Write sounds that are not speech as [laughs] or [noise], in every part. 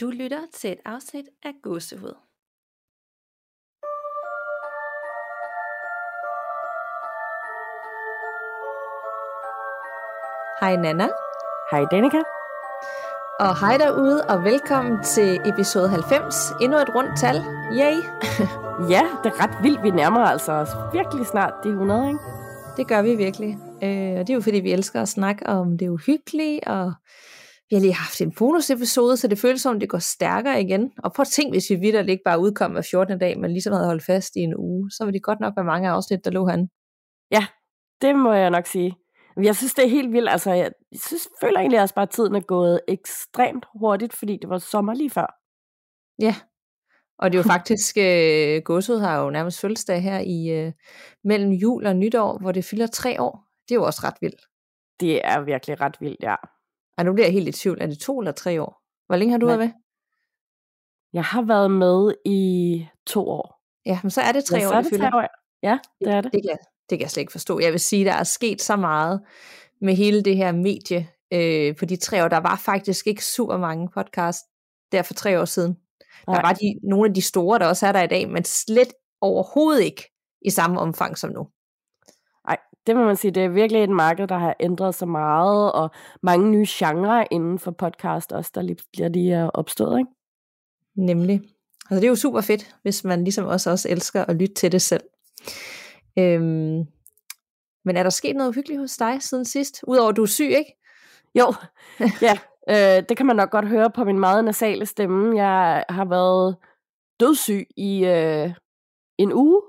Du lytter til et afsnit af Gåsehud. Hej Nana. Hej Danika. Og hej derude, og velkommen til episode 90. Endnu et rundt tal. Yay! [laughs] ja, det er ret vildt. Vi nærmer altså os virkelig snart de 100, ikke? Det gør vi virkelig. Øh, og det er jo fordi, vi elsker at snakke om det uhyggelige, og vi har lige haft en bonusepisode, så det føles som, det går stærkere igen. Og prøv at tænke, hvis vi videre ikke bare udkom hver 14. dag, men ligesom havde holdt fast i en uge, så vil det godt nok være mange afsnit, der lå han. Ja, det må jeg nok sige. Jeg synes, det er helt vildt. Altså, jeg synes, føler egentlig også bare, at tiden er gået ekstremt hurtigt, fordi det var sommer lige før. Ja, og det er jo [laughs] faktisk, øh, godset har jo nærmest fødselsdag her i øh, mellem jul og nytår, hvor det fylder tre år. Det er jo også ret vildt. Det er virkelig ret vildt, ja. Og nu bliver jeg helt i tvivl. Er det to eller tre år? Hvor længe har du været med? Jeg har været med i to år. Ja, men så er det tre ja, år, så er det, det tre år. Ja, det er det. Det kan, det kan jeg slet ikke forstå. Jeg vil sige, der er sket så meget med hele det her medie øh, på de tre år. Der var faktisk ikke super mange podcast der for tre år siden. Nej. Der var de, nogle af de store, der også er der i dag, men slet overhovedet ikke i samme omfang som nu. Nej, det må man sige. Det er virkelig et marked, der har ændret sig meget, og mange nye genrer inden for podcast også, der lige, lige, lige er opstået. Ikke? Nemlig. Altså det er jo super fedt, hvis man ligesom også, også elsker at lytte til det selv. Øhm, men er der sket noget uhyggeligt hos dig siden sidst? Udover at du er syg, ikke? Jo, ja. Øh, det kan man nok godt høre på min meget nasale stemme. Jeg har været dødssyg i øh, en uge.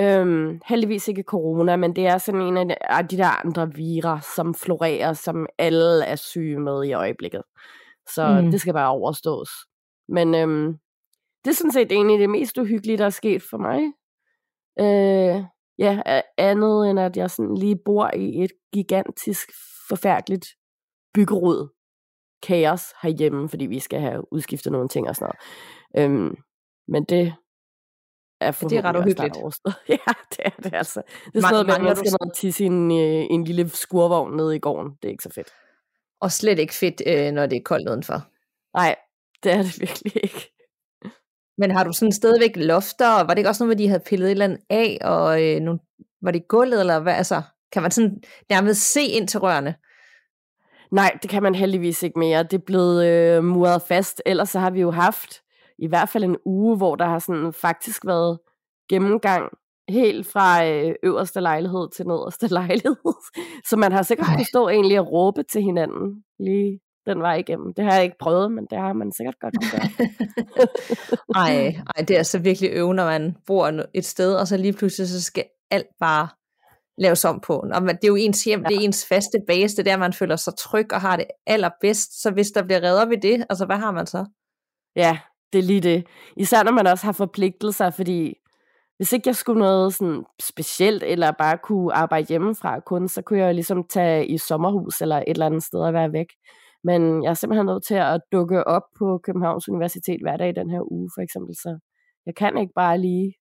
Øhm, heldigvis ikke corona, men det er sådan en af de, af de der andre virer, som florerer, som alle er syge med i øjeblikket. Så mm. det skal bare overstås. Men øhm, det er sådan set egentlig det mest uhyggelige, der er sket for mig. Øh, ja, andet end at jeg sådan lige bor i et gigantisk, forfærdeligt byggerod kaos herhjemme, fordi vi skal have udskiftet nogle ting og sådan noget. Øhm, men det er for det er ret uhyggeligt. [laughs] ja, det er det altså. Det er sådan noget, man skal noget tisse i en, øh, en lille skurvogn nede i gården. Det er ikke så fedt. Og slet ikke fedt, øh, når det er koldt udenfor. Nej, det er det [laughs] virkelig ikke. Men har du sådan stadigvæk lofter, og var det ikke også noget, hvor de havde pillet et eller andet af, og øh, nogle, var det gulvet, eller hvad, altså, kan man sådan nærmest se ind til rørene? Nej, det kan man heldigvis ikke mere. Det er blevet øh, muret fast. Ellers så har vi jo haft i hvert fald en uge, hvor der har sådan faktisk været gennemgang helt fra øh, øverste lejlighed til nederste [laughs] lejlighed. Så man har sikkert kunnet stå egentlig og råbe til hinanden lige den vej igennem. Det har jeg ikke prøvet, men det har man sikkert godt kunne gøre. [laughs] ej, ej, det er altså virkelig øve, når man bor et sted, og så lige pludselig så skal alt bare laves om på. Og det er jo ens hjem, ja. det er ens faste base, det er der, man føler sig tryg og har det allerbedst. Så hvis der bliver reddet op i det, altså hvad har man så? Ja, det er lige det. Især når man også har forpligtelser, fordi hvis ikke jeg skulle noget sådan specielt, eller bare kunne arbejde hjemmefra kun, så kunne jeg jo ligesom tage i sommerhus eller et eller andet sted og være væk. Men jeg er simpelthen nødt til at dukke op på Københavns Universitet hver dag i den her uge, for eksempel. Så jeg kan ikke bare lige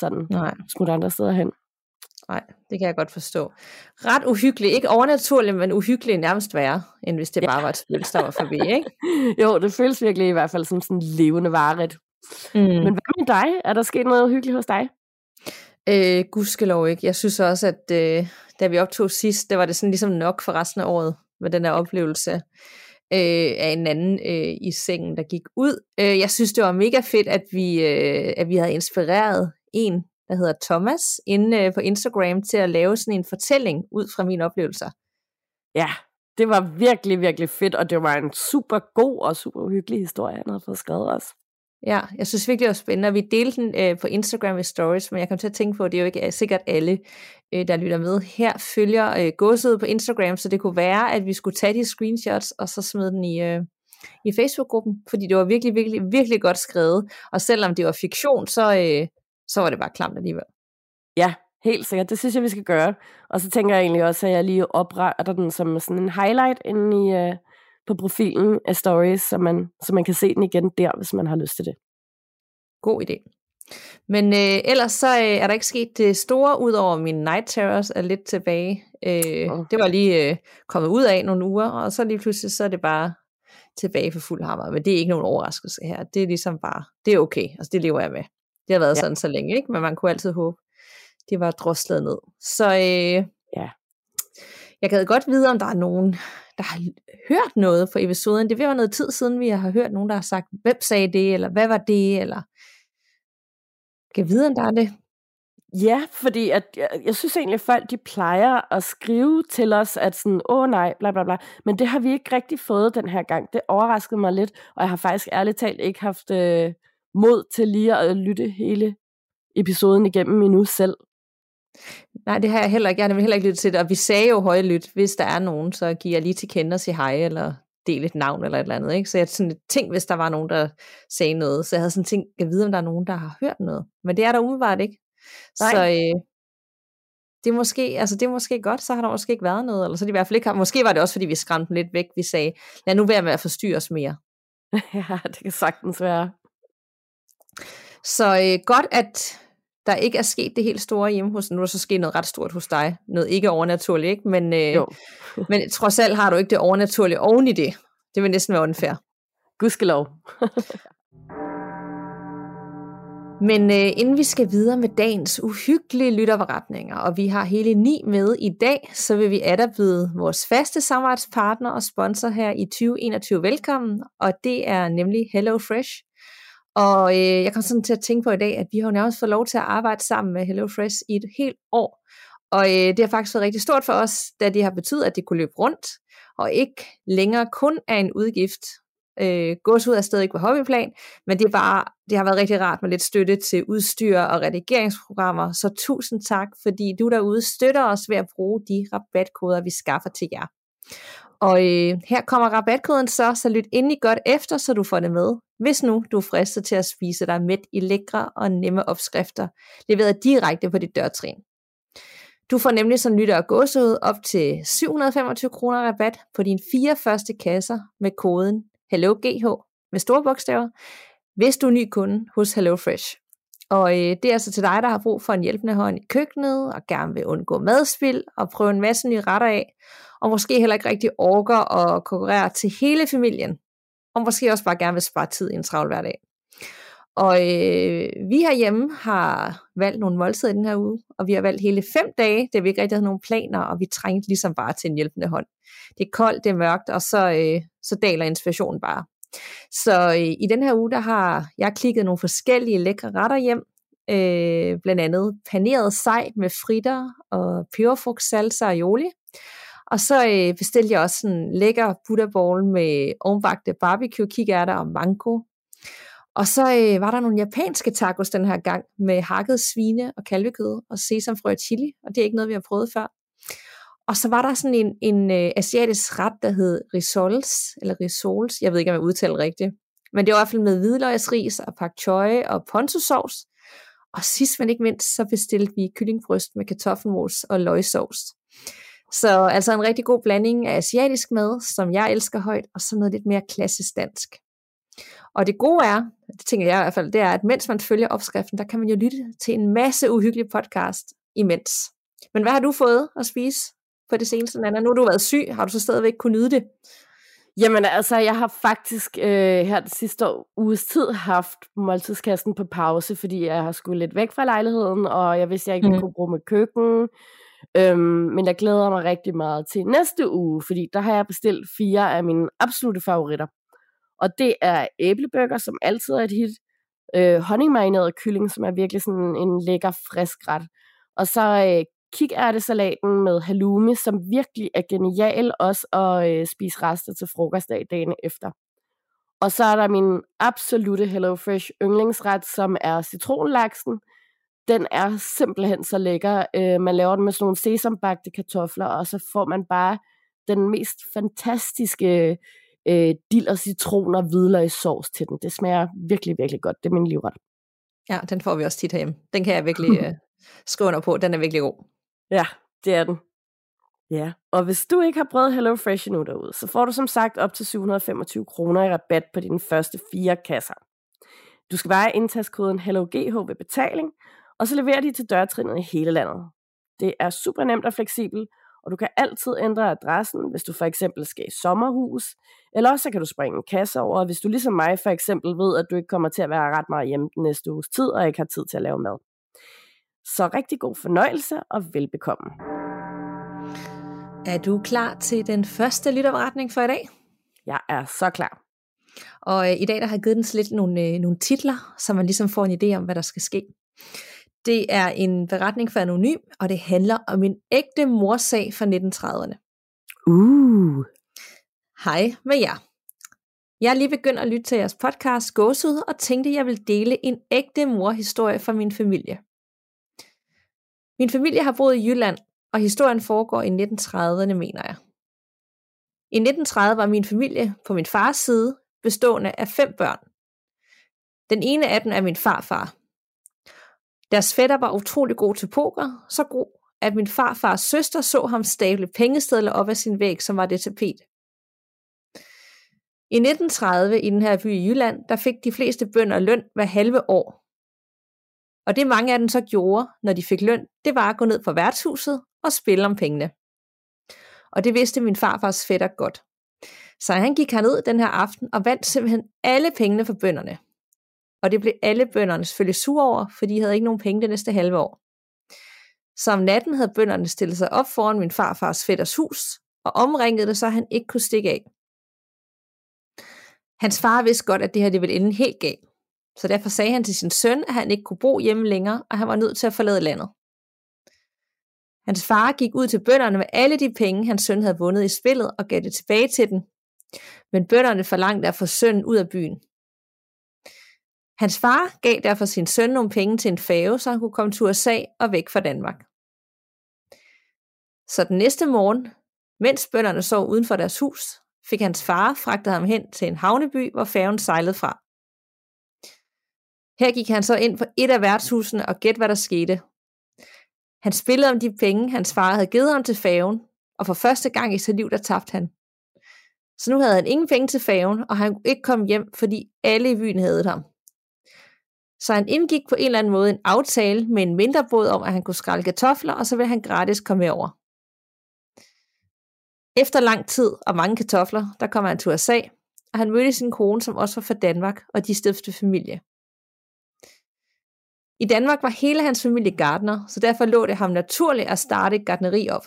sådan Nej. smutte andre steder hen. Nej, det kan jeg godt forstå. Ret uhyggeligt. Ikke overnaturligt, men uhyggeligt nærmest værre, end hvis det ja. bare var et spil, der var forbi, ikke? [laughs] jo, det føles virkelig i hvert fald som sådan levende varet. Mm. Men hvad med dig? Er der sket noget uhyggeligt hos dig? Øh, gudskelov ikke. Jeg synes også, at øh, da vi optog sidst, der var det sådan ligesom nok for resten af året med den her oplevelse øh, af en anden øh, i sengen, der gik ud. Øh, jeg synes, det var mega fedt, at vi, øh, at vi havde inspireret en der hedder Thomas, inde øh, på Instagram til at lave sådan en fortælling ud fra mine oplevelser. Ja, det var virkelig, virkelig fedt, og det var en super god og super hyggelig historie, han havde fået skrevet også. Ja, jeg synes virkelig, det var spændende, og vi delte den øh, på Instagram i stories, men jeg kom til at tænke på, at det er jo ikke sikkert alle, øh, der lytter med her, følger øh, godset på Instagram, så det kunne være, at vi skulle tage de screenshots, og så smide den i, øh, i Facebook-gruppen, fordi det var virkelig, virkelig, virkelig godt skrevet, og selvom det var fiktion, så, øh, så var det bare klamt alligevel. Ja, helt sikkert. Det synes jeg, vi skal gøre. Og så tænker jeg egentlig også, at jeg lige opretter den som sådan en highlight inde i, uh, på profilen af stories, så man, så man kan se den igen der, hvis man har lyst til det. God idé. Men øh, ellers så øh, er der ikke sket det store, udover min Night Terrors er lidt tilbage. Øh, oh. Det var lige øh, kommet ud af nogle uger, og så lige pludselig så er det bare tilbage for fuld hammer. Men det er ikke nogen overraskelse her. Det er ligesom bare, det er okay. Altså det lever jeg med. Det har været ja. sådan så længe, ikke? Men man kunne altid håbe, det var droslet ned. Så øh, ja. jeg gad godt vide, om der er nogen, der har hørt noget fra episoden. Det vil være noget tid siden, vi har hørt nogen, der har sagt, hvem sagde det, eller hvad var det, eller kan vide, om der er det. Ja, fordi at, jeg, jeg synes egentlig, at folk de plejer at skrive til os, at sådan, åh nej, bla bla bla. Men det har vi ikke rigtig fået den her gang. Det overraskede mig lidt, og jeg har faktisk ærligt talt ikke haft øh, mod til lige at lytte hele episoden igennem endnu selv. Nej, det har jeg heller ikke. Jeg har heller ikke lyttet til det. Og vi sagde jo højlydt, hvis der er nogen, så giver jeg lige til kende og sige hej, eller del et navn eller et eller andet. Ikke? Så jeg sådan tænkt, hvis der var nogen, der sagde noget. Så jeg havde sådan tænkt, jeg vide, om der er nogen, der har hørt noget. Men det er der umiddelbart ikke. Nej. Så øh, det er, måske, altså det er måske godt, så har der måske ikke været noget. Eller så de i hvert fald ikke har, måske var det også, fordi vi skræmte dem lidt væk. Vi sagde, lad nu være med at forstyrre os mere. [laughs] ja, det kan sagtens være. Så øh, godt, at der ikke er sket det helt store hjemme hos, nu er der så sket noget ret stort hos dig, noget ikke overnaturligt, ikke? Men, øh, jo. [laughs] men trods alt har du ikke det overnaturlige oven i det. Det vil næsten være unfair. [laughs] Gudskelov. [laughs] Men øh, inden vi skal videre med dagens uhyggelige lytterforretninger, og vi har hele ni med i dag, så vil vi byde vores faste samarbejdspartner og sponsor her i 2021 velkommen, og det er nemlig Hello Fresh. Og øh, jeg kom sådan til at tænke på i dag, at vi har jo nærmest fået lov til at arbejde sammen med HelloFresh i et helt år. Og øh, det har faktisk været rigtig stort for os, da det har betydet, at det kunne løbe rundt, og ikke længere kun er en udgift. Øh, gås ud af stedet ikke på hobbyplan, men det, er bare, det har været rigtig rart med lidt støtte til udstyr og redigeringsprogrammer. Så tusind tak, fordi du derude støtter os ved at bruge de rabatkoder, vi skaffer til jer. Og øh, her kommer rabatkoden så, så lyt endelig godt efter, så du får det med. Hvis nu du er fristet til at spise dig midt i lækre og nemme opskrifter, leveret direkte på dit dørtrin. Du får nemlig som lytter gåsehud op til 725 kroner rabat på dine fire første kasser med koden HelloGH med store bogstaver, hvis du er ny kunde hos HelloFresh. Og øh, det er altså til dig, der har brug for en hjælpende hånd i køkkenet, og gerne vil undgå madspild, og prøve en masse nye retter af, og måske heller ikke rigtig orker at konkurrere til hele familien, og måske også bare gerne vil spare tid i en travl hverdag. Og øh, vi herhjemme har valgt nogle måltider i den her uge, og vi har valgt hele fem dage, da vi ikke rigtig havde nogen planer, og vi trængte ligesom bare til en hjælpende hånd. Det er koldt, det er mørkt, og så, øh, så daler inspirationen bare. Så øh, i den her uge, der har jeg klikket nogle forskellige lækre retter hjem, øh, blandt andet paneret sej med fritter og peberfrugtsalsa og aioli. Og så øh, bestilte jeg også en lækker buddha med ovenbagte barbecue kikærter og mango. Og så øh, var der nogle japanske tacos den her gang med hakket svine og kalvekød og sesamfrø og chili, og det er ikke noget, vi har prøvet før. Og så var der sådan en, en øh, asiatisk ret, der hed risoles, eller risoles, jeg ved ikke, om jeg udtaler rigtigt. Men det var i hvert fald med hvidløgsris og pak choi og ponzu-sovs. Og sidst men ikke mindst, så bestilte vi kyllingbryst med kartoffelmos og løgsovs. Så altså en rigtig god blanding af asiatisk mad, som jeg elsker højt, og så noget lidt mere klassisk dansk. Og det gode er, det tænker jeg i hvert fald, det er, at mens man følger opskriften, der kan man jo lytte til en masse uhyggelige podcast imens. Men hvad har du fået at spise på det seneste, Nana? Nu har du været syg, har du så stadigvæk kunne nyde det? Jamen altså, jeg har faktisk øh, her det sidste uges tid haft måltidskassen på pause, fordi jeg har skulle lidt væk fra lejligheden, og jeg vidste, at jeg ikke mm. kunne bruge med køkken. Øhm, men jeg glæder mig rigtig meget til næste uge, fordi der har jeg bestilt fire af mine absolute favoritter. Og det er æblebøger, som altid er et hit. Øh, honningmarineret kylling, som er virkelig sådan en lækker, frisk ret. Og så øh, kikærtesalaten med halloumi, som virkelig er genial også at øh, spise rester til frokostdag dagen efter. Og så er der min absolute HelloFresh yndlingsret, som er citronlaksen. Den er simpelthen så lækker. Øh, man laver den med sådan nogle sesambagte kartofler, og så får man bare den mest fantastiske øh, dild og citron og hvidløgssovs til den. Det smager virkelig, virkelig godt. Det er min livret. Ja, den får vi også tit herhjemme. Den kan jeg virkelig [laughs] øh, skrive under på. Den er virkelig god. Ja, det er den. Ja, og hvis du ikke har prøvet HelloFresh endnu derude, så får du som sagt op til 725 kroner i rabat på dine første fire kasser. Du skal bare indtaste koden HelloGH ved betaling, og så leverer de til dørtrinnet i hele landet. Det er super nemt og fleksibelt, og du kan altid ændre adressen, hvis du for eksempel skal i sommerhus, eller også kan du springe en kasse over, hvis du ligesom mig for eksempel ved, at du ikke kommer til at være ret meget hjemme den næste uges tid, og ikke har tid til at lave mad. Så rigtig god fornøjelse og velbekomme. Er du klar til den første lytterberetning for i dag? Jeg er så klar. Og øh, i dag der har jeg givet den lidt nogle, øh, nogle titler, så man ligesom får en idé om, hvad der skal ske. Det er en beretning for Anonym, og det handler om en ægte morsag fra 1930'erne. Uh. Hej med jer. Jeg er lige begyndt at lytte til jeres podcast Gåsud, og tænkte, jeg vil dele en ægte morhistorie fra min familie. Min familie har boet i Jylland, og historien foregår i 1930'erne, mener jeg. I 1930 var min familie på min fars side bestående af fem børn. Den ene af dem er min farfar. Deres fætter var utrolig god til poker, så god, at min farfars søster så ham stable pengestedler op af sin væg, som var det tapet. I 1930 i den her by i Jylland, der fik de fleste bønder løn hver halve år. Og det mange af dem så gjorde, når de fik løn, det var at gå ned på værtshuset og spille om pengene. Og det vidste min farfars fætter godt. Så han gik herned den her aften og vandt simpelthen alle pengene for bønderne. Og det blev alle bønderne selvfølgelig sure over, for de havde ikke nogen penge det næste halve år. Så om natten havde bønderne stillet sig op foran min farfars fætters hus, og omringede det, så han ikke kunne stikke af. Hans far vidste godt, at det her det ville ende helt galt. Så derfor sagde han til sin søn, at han ikke kunne bo hjemme længere, og han var nødt til at forlade landet. Hans far gik ud til bønderne med alle de penge, hans søn havde vundet i spillet, og gav det tilbage til dem. Men bønderne forlangte at få sønnen ud af byen. Hans far gav derfor sin søn nogle penge til en fave, så han kunne komme til USA og væk fra Danmark. Så den næste morgen, mens bønderne sov uden for deres hus, fik hans far fragtet ham hen til en havneby, hvor færgen sejlede fra. Her gik han så ind på et af værtshusene og gæt, hvad der skete. Han spillede om de penge, hans far havde givet ham til færgen, og for første gang i sit liv, der tabte han. Så nu havde han ingen penge til færgen, og han kunne ikke komme hjem, fordi alle i byen havde ham. Så han indgik på en eller anden måde en aftale med en mindre båd om, at han kunne skrælle kartofler, og så ville han gratis komme over. Efter lang tid og mange kartofler, der kom han til USA, og han mødte sin kone, som også var fra Danmark, og de stiftede familie. I Danmark var hele hans familie gardner, så derfor lå det ham naturligt at starte et gardneri op.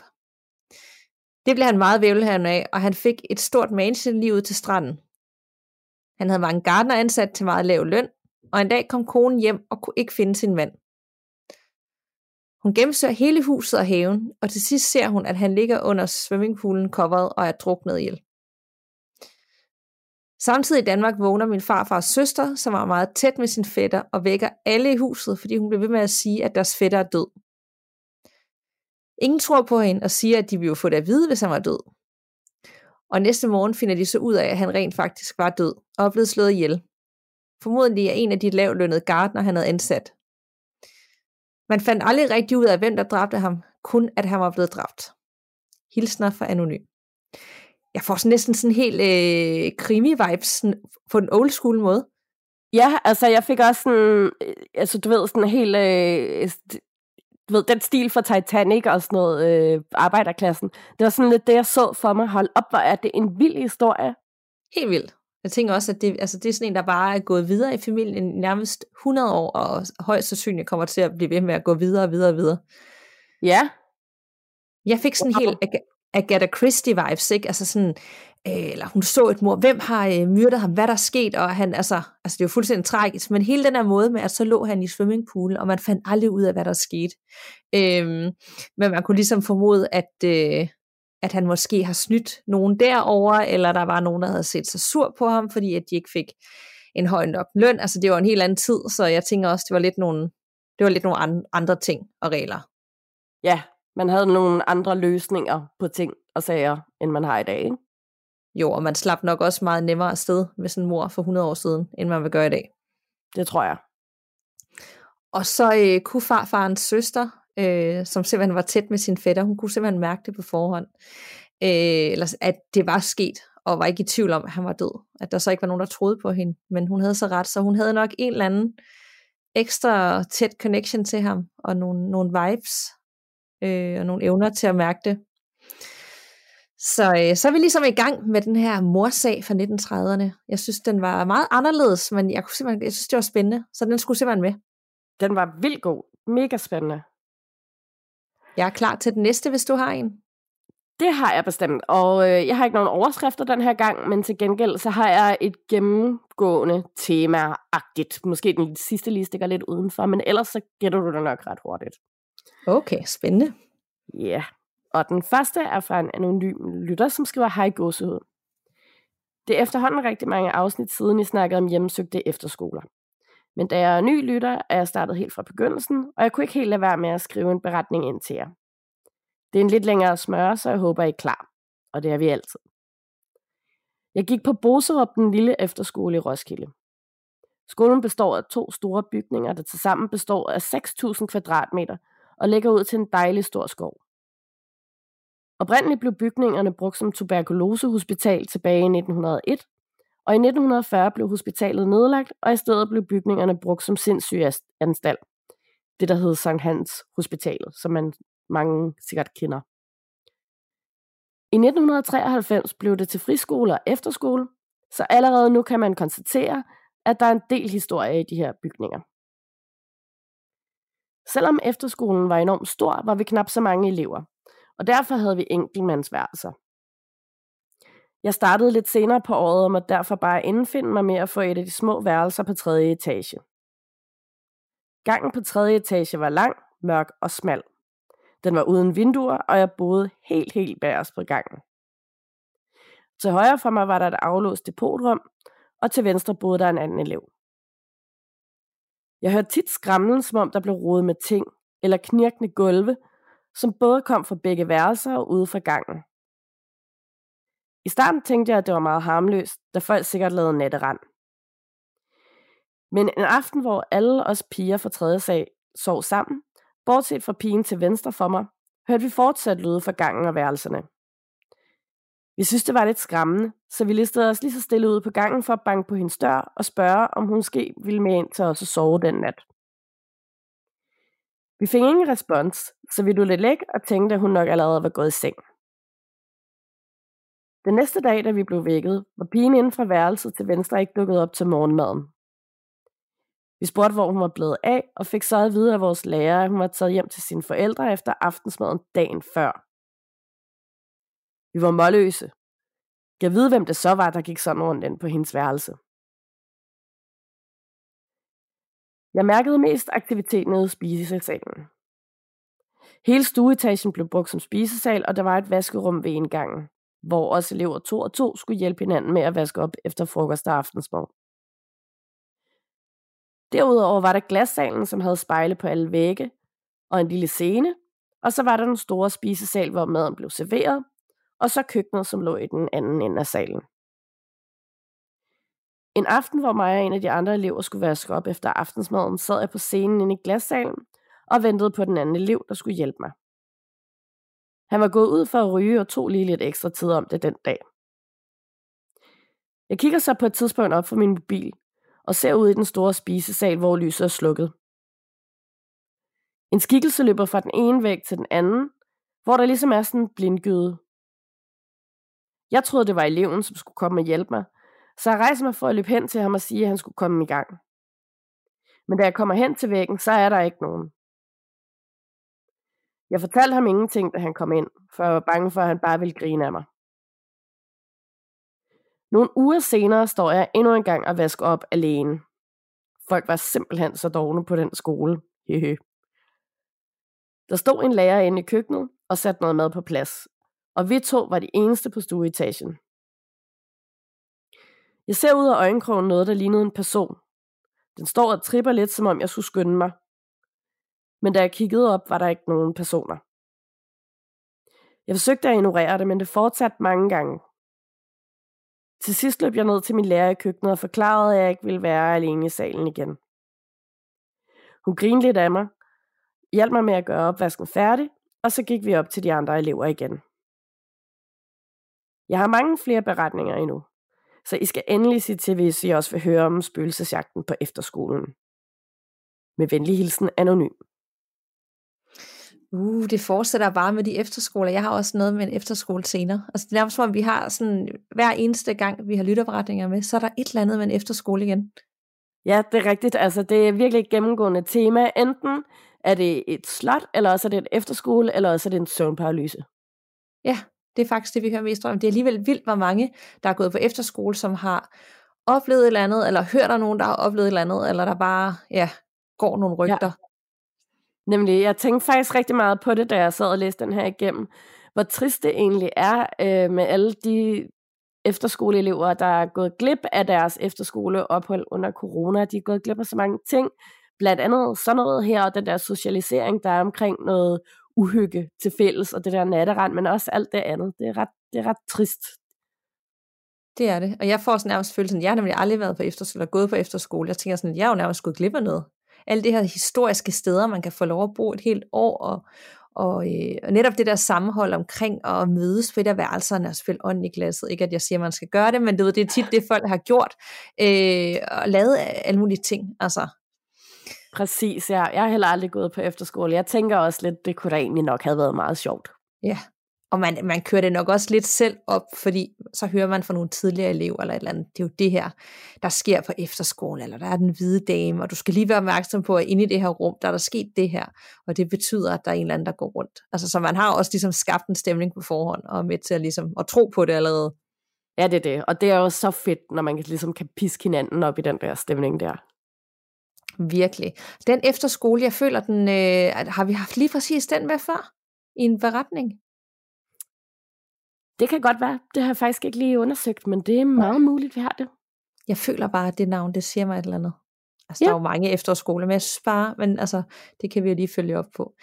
Det blev han meget velhavende af, og han fik et stort mansion lige ud til stranden. Han havde mange gardner ansat til meget lav løn, og en dag kom konen hjem og kunne ikke finde sin mand. Hun gennemsøger hele huset og haven, og til sidst ser hun, at han ligger under swimmingpoolen coveret og er druknet ihjel. Samtidig i Danmark vågner min farfars søster, som var meget tæt med sin fætter, og vækker alle i huset, fordi hun bliver ved med at sige, at deres fætter er død. Ingen tror på hende og siger, at de ville få det at vide, hvis han var død. Og næste morgen finder de så ud af, at han rent faktisk var død og er blevet slået ihjel. Formodentlig er en af de lavlønnede gardner, han havde ansat. Man fandt aldrig rigtig ud af, hvem der dræbte ham, kun at han var blevet dræbt. Hilsner for anonym jeg får sådan næsten sådan helt øh, krimi-vibes på den old school måde. Ja, altså jeg fik også sådan, øh, altså du ved, sådan helt, øh, du ved, den stil fra Titanic og sådan noget, øh, arbejderklassen. Det var sådan lidt det, jeg så for mig. Hold op, hvor er det en vild historie. Helt vildt. Jeg tænker også, at det, altså det er sådan en, der bare er gået videre i familien nærmest 100 år, og højst sandsynligt kommer til at blive ved med at gå videre og videre og videre. Ja. Jeg fik sådan wow. helt Agatha Christie vibes, ikke? Altså sådan, øh, eller hun så et mor, hvem har øh, myrdet ham, hvad der er sket, og han, altså, altså det er jo fuldstændig tragisk, men hele den her måde med, at så lå han i swimmingpoolen, og man fandt aldrig ud af, hvad der skete. Øhm, men man kunne ligesom formode, at, øh, at han måske har snydt nogen derover eller der var nogen, der havde set sig sur på ham, fordi at de ikke fik en høj nok løn. Altså det var en helt anden tid, så jeg tænker også, det var lidt nogle, det var lidt nogle andre ting og regler. Ja, man havde nogle andre løsninger på ting og sager, end man har i dag, ikke? Jo, og man slap nok også meget nemmere afsted med sin mor for 100 år siden, end man vil gøre i dag. Det tror jeg. Og så øh, kunne farfarens søster, øh, som simpelthen var tæt med sin fætter, hun kunne simpelthen mærke det på forhånd, øh, eller at det var sket, og var ikke i tvivl om, at han var død. At der så ikke var nogen, der troede på hende. Men hun havde så ret, så hun havde nok en eller anden ekstra tæt connection til ham, og nogle, nogle vibes, øh, og nogle evner til at mærke det. Så, øh, så er vi ligesom i gang med den her morsag fra 1930'erne. Jeg synes, den var meget anderledes, men jeg, kunne simpelthen, jeg synes, det var spændende, så den skulle simpelthen med. Den var vildt god. Mega spændende. Jeg er klar til den næste, hvis du har en. Det har jeg bestemt, og øh, jeg har ikke nogen overskrifter den her gang, men til gengæld så har jeg et gennemgående tema-agtigt. Måske den sidste lige stikker lidt udenfor, men ellers så gætter du det nok ret hurtigt. Okay, spændende. Ja, yeah. og den første er fra en anonym lytter, som skriver hej gåsehud. Det er efterhånden rigtig mange afsnit siden, I snakkede om hjemmesøgte efterskoler. Men da jeg er ny lytter, er jeg startet helt fra begyndelsen, og jeg kunne ikke helt lade være med at skrive en beretning ind til jer. Det er en lidt længere smøre, så jeg håber, I er klar. Og det er vi altid. Jeg gik på Boserup, den lille efterskole i Roskilde. Skolen består af to store bygninger, der tilsammen består af 6.000 kvadratmeter og ligger ud til en dejlig stor skov. Oprindeligt blev bygningerne brugt som tuberkulosehospital tilbage i 1901, og i 1940 blev hospitalet nedlagt, og i stedet blev bygningerne brugt som sindssygeanstalt. Det, der hed Sankt Hans Hospitalet, som man mange sikkert kender. I 1993 blev det til friskole og efterskole, så allerede nu kan man konstatere, at der er en del historie i de her bygninger. Selvom efterskolen var enormt stor, var vi knap så mange elever, og derfor havde vi enkeltmandsværelser. Jeg startede lidt senere på året og måtte derfor bare indfinde mig med at få et af de små værelser på tredje etage. Gangen på tredje etage var lang, mørk og smal. Den var uden vinduer, og jeg boede helt, helt bagerst på gangen. Til højre for mig var der et aflåst depotrum, og til venstre boede der en anden elev. Jeg hørte tit skramlen, som om der blev rodet med ting, eller knirkende gulve, som både kom fra begge værelser og ude fra gangen. I starten tænkte jeg, at det var meget harmløst, da folk sikkert lavede natterand. Men en aften, hvor alle os piger fra tredje sag sov sammen, bortset fra pigen til venstre for mig, hørte vi fortsat lyde fra gangen og værelserne. Vi synes, det var lidt skræmmende, så vi listede os lige så stille ud på gangen for at banke på hendes dør og spørge, om hun måske ville med ind til os at sove den nat. Vi fik ingen respons, så vi lå lidt læk og tænkte, at hun nok allerede var gået i seng. Den næste dag, da vi blev vækket, var pigen inden fra værelset til venstre ikke dukket op til morgenmaden. Vi spurgte, hvor hun var blevet af, og fik så at vide af vores lærer, at hun var taget hjem til sine forældre efter aftensmaden dagen før. Vi var målløse. Jeg ved, hvem det så var, der gik sådan rundt ind på hendes værelse. Jeg mærkede mest aktivitet nede i spisesalen. Hele stueetagen blev brugt som spisesal, og der var et vaskerum ved indgangen, hvor også elever to og to skulle hjælpe hinanden med at vaske op efter frokost og aftensmad. Derudover var der glassalen, som havde spejle på alle vægge, og en lille scene, og så var der den store spisesal, hvor maden blev serveret, og så køkkenet, som lå i den anden ende af salen. En aften, hvor mig og en af de andre elever skulle vaske op efter aftensmaden, sad jeg på scenen inde i glassalen og ventede på den anden elev, der skulle hjælpe mig. Han var gået ud for at ryge og tog lige lidt ekstra tid om det den dag. Jeg kigger så på et tidspunkt op for min mobil, og ser ud i den store spisesal, hvor lyset er slukket. En skikkelse løber fra den ene væg til den anden, hvor der ligesom er sådan en blindgyde. Jeg troede, det var eleven, som skulle komme og hjælpe mig, så jeg rejser mig for at løbe hen til ham og sige, at han skulle komme i gang. Men da jeg kommer hen til væggen, så er der ikke nogen. Jeg fortalte ham ingenting, da han kom ind, for jeg var bange for, at han bare ville grine af mig. Nogle uger senere står jeg endnu en gang og vasker op alene. Folk var simpelthen så dogne på den skole. Hehe. Der stod en lærer inde i køkkenet og satte noget mad på plads, og vi to var de eneste på stueetagen. Jeg ser ud af øjenkrogen noget, der lignede en person. Den står og tripper lidt, som om jeg skulle skynde mig. Men da jeg kiggede op, var der ikke nogen personer. Jeg forsøgte at ignorere det, men det fortsatte mange gange. Til sidst løb jeg ned til min lærer i køkkenet og forklarede, at jeg ikke ville være alene i salen igen. Hun grinede lidt af mig, hjalp mig med at gøre opvasken færdig, og så gik vi op til de andre elever igen. Jeg har mange flere beretninger endnu, så I skal endelig sige til, hvis I også vil høre om spøgelsesjagten på efterskolen. Med venlig hilsen anonym. Uh, det fortsætter bare med de efterskoler. Jeg har også noget med en efterskole senere. Altså det er nærmest som om, vi har sådan, hver eneste gang, vi har lytterberetninger med, så er der et eller andet med en efterskole igen. Ja, det er rigtigt. Altså, det er virkelig et gennemgående tema. Enten er det et slot, eller også er det en efterskole, eller også er det en søvnparalyse. Ja, det er faktisk det, vi hører mest om. Det er alligevel vildt, hvor mange, der er gået på efterskole, som har oplevet et eller andet, eller hørt af nogen, der har oplevet et eller andet, eller der bare ja, går nogle rygter. Ja. Nemlig, jeg tænkte faktisk rigtig meget på det, da jeg sad og læste den her igennem. Hvor trist det egentlig er øh, med alle de efterskoleelever, der er gået glip af deres efterskoleophold under corona. De er gået glip af så mange ting. Blandt andet sådan noget her, og den der socialisering, der er omkring noget uhygge til fælles, og det der natterand, men også alt det andet. Det er ret, det er ret trist. Det er det. Og jeg får sådan nærmest følelsen, jeg har nemlig aldrig været på efterskole, eller gået på efterskole. Jeg tænker sådan, at jeg er jo nærmest gået glip af noget. Alle de her historiske steder, man kan få lov at bo et helt år, og, og, øh, og netop det der sammenhold omkring at mødes på et af værelserne og spille ånd i glasset. Ikke at jeg siger, at man skal gøre det, men det, det er tit det, folk har gjort. Øh, og lavet alle mulige ting. Altså. Præcis, ja. Jeg har heller aldrig gået på efterskole. Jeg tænker også lidt, det kunne da egentlig nok have været meget sjovt. Ja, og man, man kører det nok også lidt selv op, fordi så hører man fra nogle tidligere elever eller et eller andet, det er jo det her, der sker på efterskolen, eller der er den hvide dame, og du skal lige være opmærksom på, at inde i det her rum, der er der sket det her, og det betyder, at der er en eller anden, der går rundt. Altså, så man har også ligesom skabt en stemning på forhånd, og er med til at, ligesom, at tro på det allerede. Ja, det er det, og det er jo så fedt, når man ligesom kan piske hinanden op i den der stemning der. Virkelig. Den efterskole, jeg føler, den, øh, har vi haft lige præcis den med før? I en beretning? Det kan godt være. Det har jeg faktisk ikke lige undersøgt, men det er meget muligt, vi har det. Jeg føler bare, at det navn, det siger mig et eller andet. Altså, ja. der er jo mange efterskoler, men jeg synes bare, men altså, det kan vi jo lige følge op på.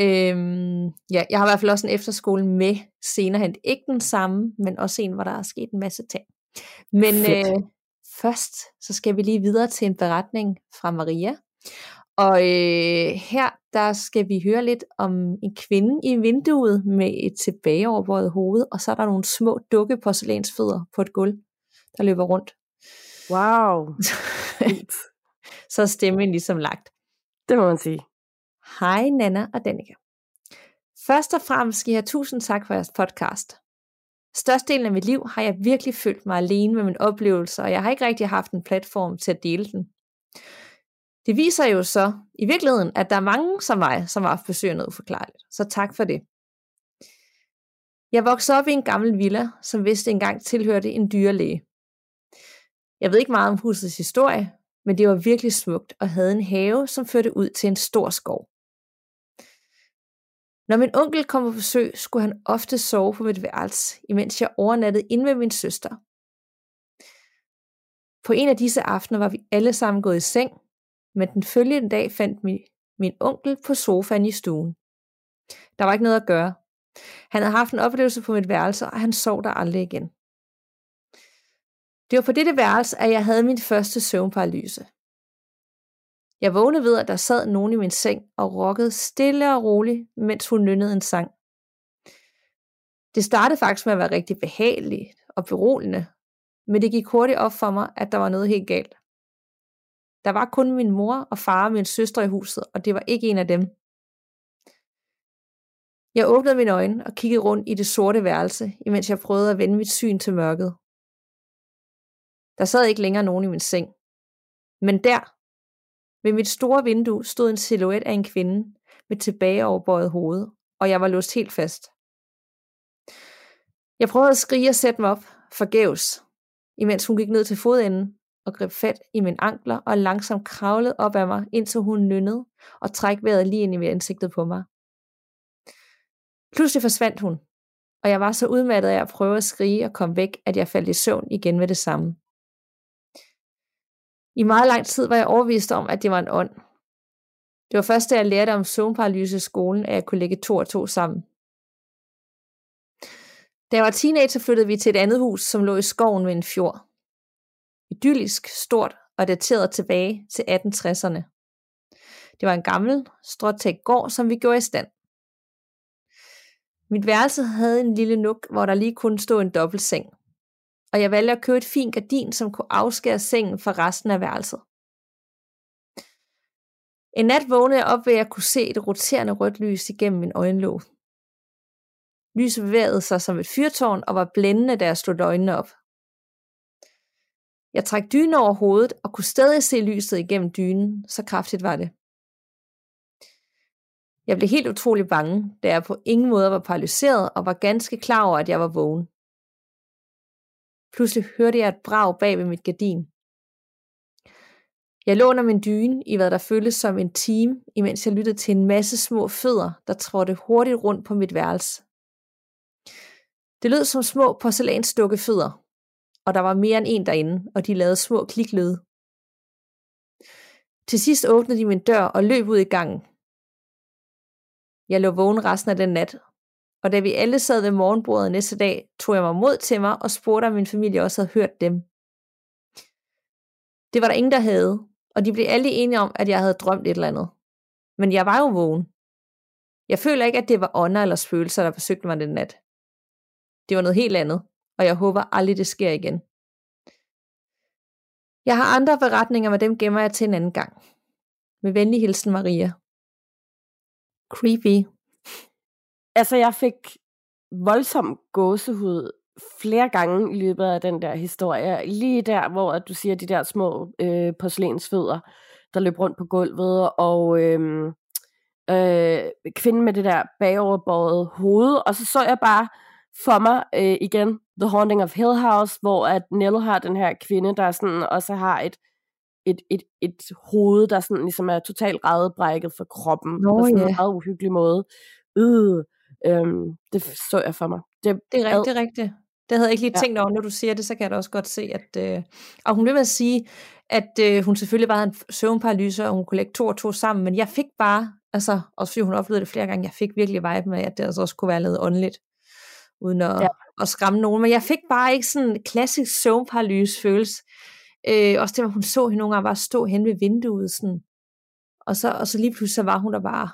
Øhm, ja, jeg har i hvert fald også en efterskole med senere hen. Ikke den samme, men også en, hvor der er sket en masse ting. Men øh, først, så skal vi lige videre til en beretning fra Maria. Og øh, her der skal vi høre lidt om en kvinde i vinduet med et tilbageoverbøjet hoved, og så er der nogle små dukke porcelænsfødder på et gulv, der løber rundt. Wow. [laughs] så er stemmen ligesom lagt. Det må man sige. Hej Nana og Danika. Først og fremmest skal jeg have tusind tak for jeres podcast. Størstedelen af mit liv har jeg virkelig følt mig alene med min oplevelse, og jeg har ikke rigtig haft en platform til at dele den. Det viser jo så i virkeligheden, at der er mange som mig, som har besøgt noget uforklarligt. Så tak for det. Jeg voksede op i en gammel villa, som vidste engang tilhørte en dyrlæge. Jeg ved ikke meget om husets historie, men det var virkelig smukt og havde en have, som førte ud til en stor skov. Når min onkel kom på besøg, skulle han ofte sove på mit værelse, imens jeg overnattede inde med min søster. På en af disse aftener var vi alle sammen gået i seng, men den følgende dag fandt min, min onkel på sofaen i stuen. Der var ikke noget at gøre. Han havde haft en oplevelse på mit værelse, og han sov der aldrig igen. Det var på dette værelse, at jeg havde min første søvnparalyse. Jeg vågnede ved, at der sad nogen i min seng og rokkede stille og roligt, mens hun nynnede en sang. Det startede faktisk med at være rigtig behageligt og beroligende, men det gik hurtigt op for mig, at der var noget helt galt. Der var kun min mor og far og min søster i huset, og det var ikke en af dem. Jeg åbnede mine øjne og kiggede rundt i det sorte værelse, imens jeg prøvede at vende mit syn til mørket. Der sad ikke længere nogen i min seng. Men der, ved mit store vindue, stod en silhuet af en kvinde med tilbageoverbøjet hoved, og jeg var låst helt fast. Jeg prøvede at skrige og sætte mig op, forgæves, imens hun gik ned til fodenden og greb fat i mine ankler og langsomt kravlede op ad mig, indtil hun nynnede og træk vejret lige ind i ansigtet på mig. Pludselig forsvandt hun, og jeg var så udmattet af at prøve at skrige og komme væk, at jeg faldt i søvn igen med det samme. I meget lang tid var jeg overbevist om, at det var en ånd. Det var først, da jeg lærte om søvnparalyse i skolen, at jeg kunne lægge to og to sammen. Da jeg var teenager, flyttede vi til et andet hus, som lå i skoven ved en fjord idyllisk, stort og dateret tilbage til 1860'erne. Det var en gammel, stråtægt gård, som vi gjorde i stand. Mit værelse havde en lille nuk, hvor der lige kunne stå en dobbelt seng. Og jeg valgte at købe et fint gardin, som kunne afskære sengen fra resten af værelset. En nat vågnede jeg op ved at kunne se et roterende rødt lys igennem min øjenlåg. Lyset bevægede sig som et fyrtårn og var blændende, da jeg slog øjnene op. Jeg trak dynen over hovedet og kunne stadig se lyset igennem dynen, så kraftigt var det. Jeg blev helt utrolig bange, da jeg på ingen måde var paralyseret og var ganske klar over, at jeg var vågen. Pludselig hørte jeg et brag bag ved mit gardin. Jeg lå under min dyne i hvad der føltes som en time, imens jeg lyttede til en masse små fødder, der trådte hurtigt rundt på mit værelse. Det lød som små porcelænsdukke fødder, og der var mere end en derinde, og de lavede små kliklyde. Til sidst åbnede de min dør og løb ud i gangen. Jeg lå vågen resten af den nat, og da vi alle sad ved morgenbordet næste dag, tog jeg mig mod til mig og spurgte, om min familie også havde hørt dem. Det var der ingen, der havde, og de blev alle enige om, at jeg havde drømt et eller andet. Men jeg var jo vågen. Jeg føler ikke, at det var ånder eller spøgelser, der besøgte mig den nat. Det var noget helt andet, og jeg håber aldrig, det sker igen. Jeg har andre beretninger, men dem gemmer jeg til en anden gang. Med venlig hilsen, Maria. Creepy. Altså, jeg fik voldsom gåsehud flere gange i løbet af den der historie. Lige der, hvor at du siger de der små øh, porcelænsfødder, der løb rundt på gulvet, og øh, øh, kvinden med det der bagoverbøjet hoved, og så så jeg bare for mig øh, igen The Haunting of Hill House, hvor at Nell har den her kvinde, der sådan også har et et, et, et hoved, der sådan ligesom er totalt redbrækket for kroppen, Nå, på sådan ja. en meget uhyggelig måde. Øh, øhm, det så jeg for mig. Det, det er rigtigt, rigtigt. Det havde jeg ikke lige tænkt over, når du siger det, så kan jeg da også godt se, at... Øh, og hun vil at sige, at øh, hun selvfølgelig bare havde en søvnparalyse, og hun kunne lægge to og to sammen, men jeg fik bare, altså, også fordi hun oplevede det flere gange, jeg fik virkelig vibe med, at det altså også kunne være lidt åndeligt, uden at, ja. at skræmme nogen. Men jeg fik bare ikke sådan en klassisk søvnparalyse følelse. Øh, også det, hvor hun så hende nogle gange bare stå hen ved vinduet, sådan, og så, og så lige pludselig så var hun der bare.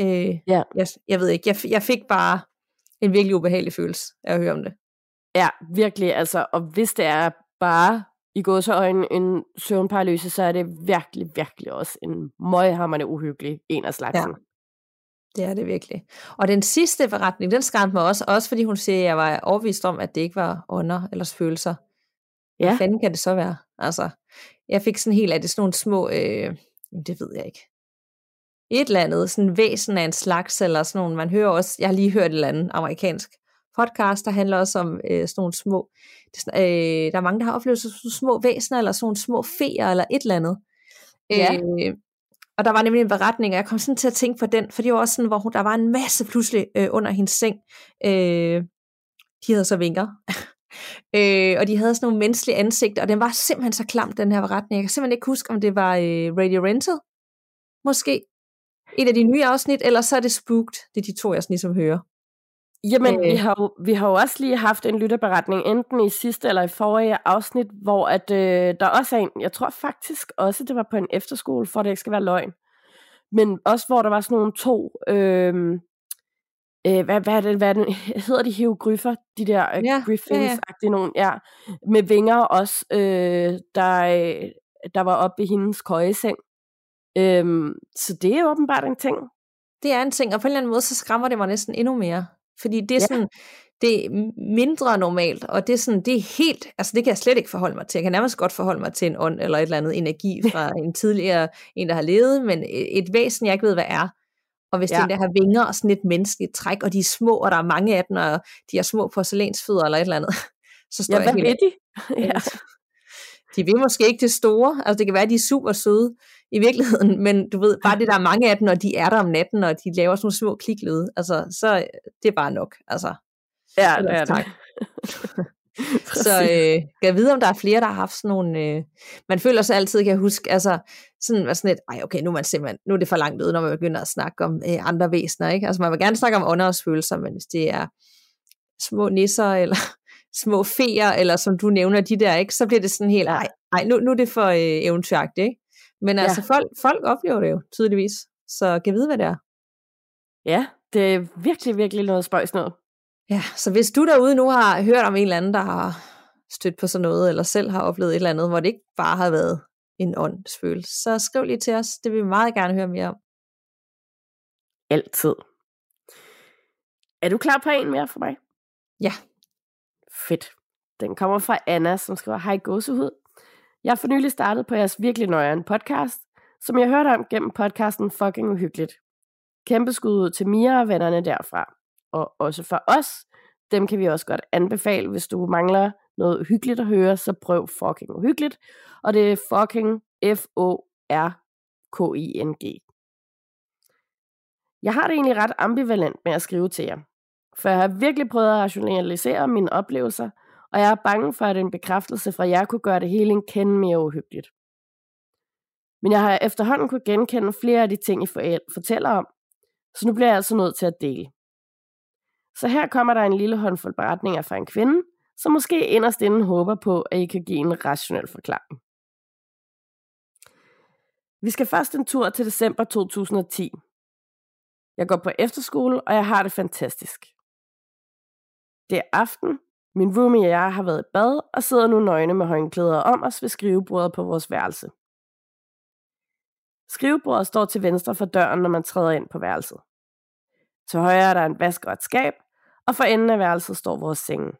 Øh, ja. jeg, jeg ved ikke, jeg, jeg fik bare en virkelig ubehagelig følelse af at høre om det. Ja, virkelig, altså, og hvis det er bare i gåseøjne en søvnparalyse, så er det virkelig, virkelig også en møghammerende uhyggelig en af slagsen. Ja. Det er det virkelig. Og den sidste forretning, den skræmte mig også, også fordi hun siger, at jeg var overvist om, at det ikke var under eller følelser. Ja. Hvad fanden kan det så være? Altså, jeg fik sådan helt af det sådan nogle små, øh, det ved jeg ikke. Et eller andet, sådan væsen af en slags, eller sådan nogle, man hører også, jeg har lige hørt et eller andet amerikansk podcast, der handler også om øh, sådan nogle små, det, sådan, øh, der er mange, der har oplevet sådan små væsener, eller sådan nogle små feer, eller et eller andet. Ja. Øh, og der var nemlig en beretning, og jeg kom sådan til at tænke på den, for det var også sådan, hvor hun, der var en masse pludselig øh, under hendes seng. Øh, de havde så vinker. [laughs] øh, og de havde sådan nogle menneskelige ansigter, og den var simpelthen så klam, den her beretning. Jeg kan simpelthen ikke huske, om det var øh, Radio Rental, måske. Et af de nye afsnit, eller så er det Spooked, det er de to, jeg sådan ligesom hører. Jamen, øh. vi, har jo, vi har jo også lige haft en lytterberetning, enten i sidste eller i forrige afsnit, hvor at, øh, der også er en, jeg tror faktisk også, det var på en efterskole, for det ikke skal være løgn, men også hvor der var sådan nogle to, øh, øh, hvad, hvad, er det, hvad er det, hedder de hieroglyffer, de der øh, ja, griffins-agtige ja, ja. nogen, ja, med vinger også, øh, der, øh, der var oppe i hendes køjeseng. Øh, så det er åbenbart en ting. Det er en ting, og på en eller anden måde, så skræmmer det mig næsten endnu mere. Fordi det er ja. sådan, det er mindre normalt, og det er sådan, det er helt, altså det kan jeg slet ikke forholde mig til. Jeg kan nærmest godt forholde mig til en ånd, eller et eller andet energi fra [laughs] en tidligere, en der har levet, men et væsen, jeg ikke ved, hvad er. Og hvis ja. den der har vinger og sådan et menneskeligt træk, og de er små, og der er mange af dem, og de har små porcelænsfødder eller et eller andet, [laughs] så står ja, jeg helt... Ved de? ja. De vil måske ikke det store, altså det kan være, at de er super søde i virkeligheden, men du ved, bare det, der er mange af dem, og de er der om natten, og de laver sådan nogle små kliklyde, altså, så det er bare nok, altså. Ja, det er tak. [laughs] [laughs] så øh, kan jeg vide, om der er flere, der har haft sådan nogle... Øh, man føler sig altid, kan jeg huske, altså sådan, var sådan et, ej okay, nu er, man simpelthen, nu er det for langt ud, når man begynder at snakke om øh, andre væsener, ikke? Altså man vil gerne snakke om åndersfølelser, men hvis det er små nisser, eller [laughs] små feer, eller som du nævner, de der, ikke? Så bliver det sådan helt, ej, ej nu, nu er det for øh, eventyragtigt, ikke? Men altså, ja. folk, folk oplever det jo tydeligvis, så kan vide, hvad det er. Ja, det er virkelig, virkelig noget spøjs noget. Ja, så hvis du derude nu har hørt om en eller anden, der har stødt på sådan noget, eller selv har oplevet et eller andet, hvor det ikke bare har været en åndsfølelse. Så skriv lige til os, det vil vi meget gerne høre mere om. Altid. Er du klar på en mere for mig? Ja. Fedt. Den kommer fra Anna, som skriver, Hej gåsehud. Jeg har for nylig startet på jeres virkelig nøjeren podcast, som jeg hørte om gennem podcasten Fucking Uhyggeligt. Kæmpe skud ud til Mia og vennerne derfra. Og også for os, dem kan vi også godt anbefale, hvis du mangler noget hyggeligt at høre, så prøv Fucking Uhyggeligt. Og det er fucking F-O-R-K-I-N-G. Jeg har det egentlig ret ambivalent med at skrive til jer. For jeg har virkelig prøvet at rationalisere mine oplevelser, og jeg er bange for, at en bekræftelse fra jer kunne gøre det hele en kende mere uhyggeligt. Men jeg har efterhånden kunne genkende flere af de ting, I fortæller om, så nu bliver jeg altså nødt til at dele. Så her kommer der en lille håndfuld beretninger fra en kvinde, som måske inderst inden håber på, at I kan give en rationel forklaring. Vi skal først en tur til december 2010. Jeg går på efterskole, og jeg har det fantastisk. Det er aften, min roomie og jeg har været i bad og sidder nu nøgne med håndklæder om os ved skrivebordet på vores værelse. Skrivebordet står til venstre for døren, når man træder ind på værelset. Til højre er der en vask og et skab, og for enden af værelset står vores senge.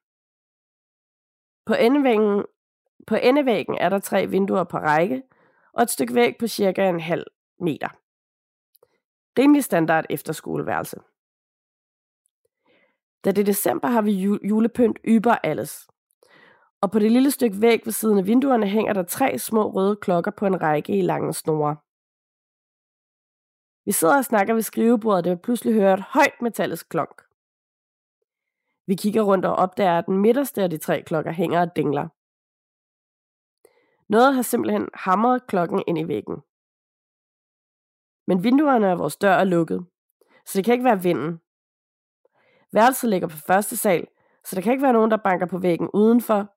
På endevæggen, på endevæggen er der tre vinduer på række, og et stykke væg på cirka en halv meter. Rimelig standard efterskoleværelse. Da det er december, har vi julepynt yber alles. Og på det lille stykke væg ved siden af vinduerne hænger der tre små røde klokker på en række i lange snore. Vi sidder og snakker ved skrivebordet, da vi pludselig hører et højt metallisk klonk. Vi kigger rundt og opdager, at den midterste af de tre klokker hænger og dingler. Noget har simpelthen hamret klokken ind i væggen. Men vinduerne af vores dør er lukket, så det kan ikke være vinden. Værelset ligger på første sal, så der kan ikke være nogen, der banker på væggen udenfor.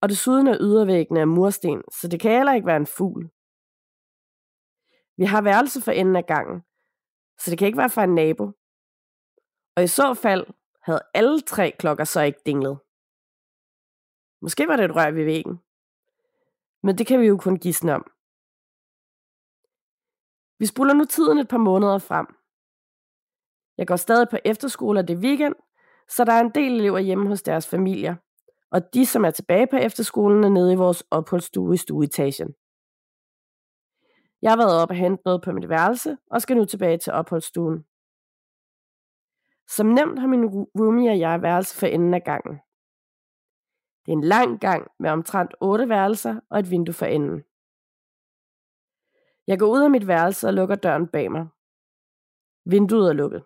Og desuden er ydervæggene af mursten, så det kan heller ikke være en fugl. Vi har værelse for enden af gangen, så det kan ikke være fra en nabo. Og i så fald havde alle tre klokker så ikke dinglet. Måske var det et rør ved væggen. Men det kan vi jo kun gisne om. Vi spuler nu tiden et par måneder frem. Jeg går stadig på efterskole, og det er weekend, så der er en del elever hjemme hos deres familier. Og de, som er tilbage på efterskolen, er nede i vores opholdsstue i stueetagen. Jeg har været op og hente noget på mit værelse, og skal nu tilbage til opholdsstuen. Som nævnt har min roomie og jeg værelse for enden af gangen. Det er en lang gang med omtrent otte værelser og et vindue for enden. Jeg går ud af mit værelse og lukker døren bag mig. Vinduet er lukket.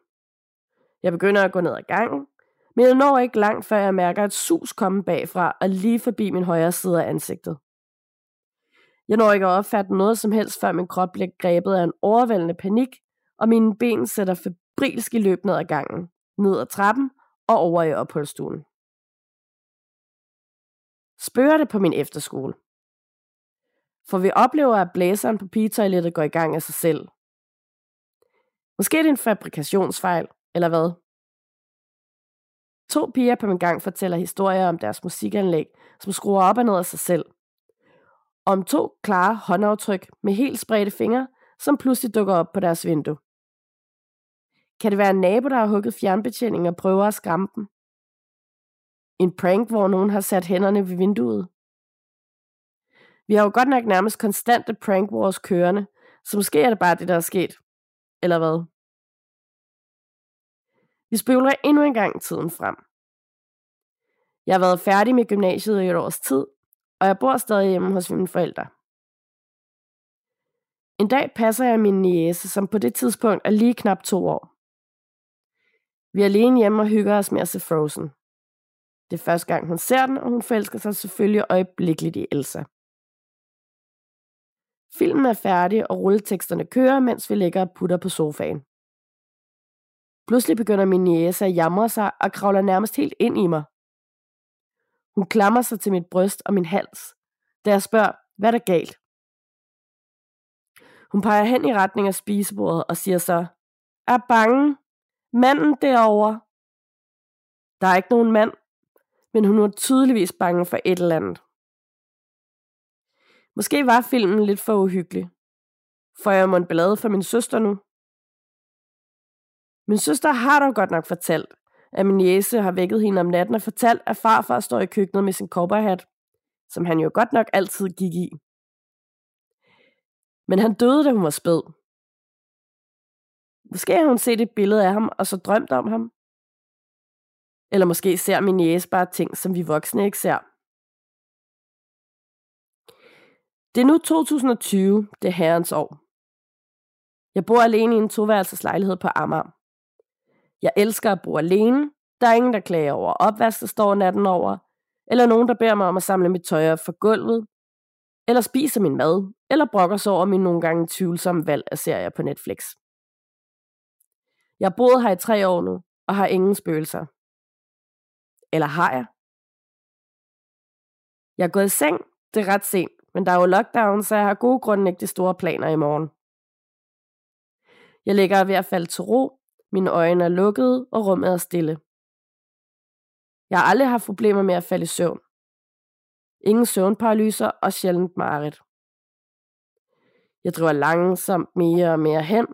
Jeg begynder at gå ned ad gangen, men jeg når ikke langt, før jeg mærker et sus komme bagfra og lige forbi min højre side af ansigtet. Jeg når ikke at opfatte noget som helst, før min krop bliver grebet af en overvældende panik, og mine ben sætter febrilsk i løb ned ad gangen, ned ad trappen og over i opholdsstuen. Spørger det på min efterskole. For vi oplever, at blæseren på pigetoilettet går i gang af sig selv. Måske er det en fabrikationsfejl, eller hvad? To piger på min gang fortæller historier om deres musikanlæg, som skruer op og ned af sig selv. Om to klare håndaftryk med helt spredte fingre, som pludselig dukker op på deres vindue. Kan det være en nabo, der har hugget fjernbetjeningen og prøver at skræmme dem? En prank, hvor nogen har sat hænderne ved vinduet? Vi har jo godt nok nærmest konstante prank wars kørende, så måske er det bare det, der er sket. Eller hvad? Vi spekulerer endnu en gang tiden frem. Jeg har været færdig med gymnasiet i et års tid, og jeg bor stadig hjemme hos mine forældre. En dag passer jeg min niece, som på det tidspunkt er lige knap to år. Vi er alene hjemme og hygger os med at se Frozen. Det er første gang, hun ser den, og hun forelsker sig selvfølgelig øjeblikkeligt i Elsa. Filmen er færdig, og rulleteksterne kører, mens vi ligger og putter på sofaen. Pludselig begynder min niece at jamre sig og kravler nærmest helt ind i mig. Hun klamrer sig til mit bryst og min hals, da jeg spørger, hvad er der galt? Hun peger hen i retning af spisebordet og siger så, er bange. Manden derovre. Der er ikke nogen mand, men hun er tydeligvis bange for et eller andet. Måske var filmen lidt for uhyggelig. Får jeg må en for min søster nu? Min søster har dog godt nok fortalt, at min jæse har vækket hende om natten og fortalt, at farfar står i køkkenet med sin cowboyhat, som han jo godt nok altid gik i. Men han døde, da hun var spæd. Måske har hun set et billede af ham, og så drømt om ham. Eller måske ser min jæse bare ting, som vi voksne ikke ser. Det er nu 2020, det herrens år. Jeg bor alene i en toværelseslejlighed på Amager. Jeg elsker at bo alene. Der er ingen, der klager over opvask, der står natten over. Eller nogen, der beder mig om at samle mit tøj op for gulvet. Eller spiser min mad. Eller brokker sig over min nogle gange tvivlsomme valg af serier på Netflix. Jeg har boet her i tre år nu, og har ingen spøgelser. Eller har jeg? Jeg er gået i seng, det er ret sent, men der er jo lockdown, så jeg har gode grunde ikke de store planer i morgen. Jeg ligger ved at falde til ro, mine øjne er lukkede, og rummet er stille. Jeg har aldrig haft problemer med at falde i søvn. Ingen søvnparalyser og sjældent mareridt. Jeg driver langsomt mere og mere hen.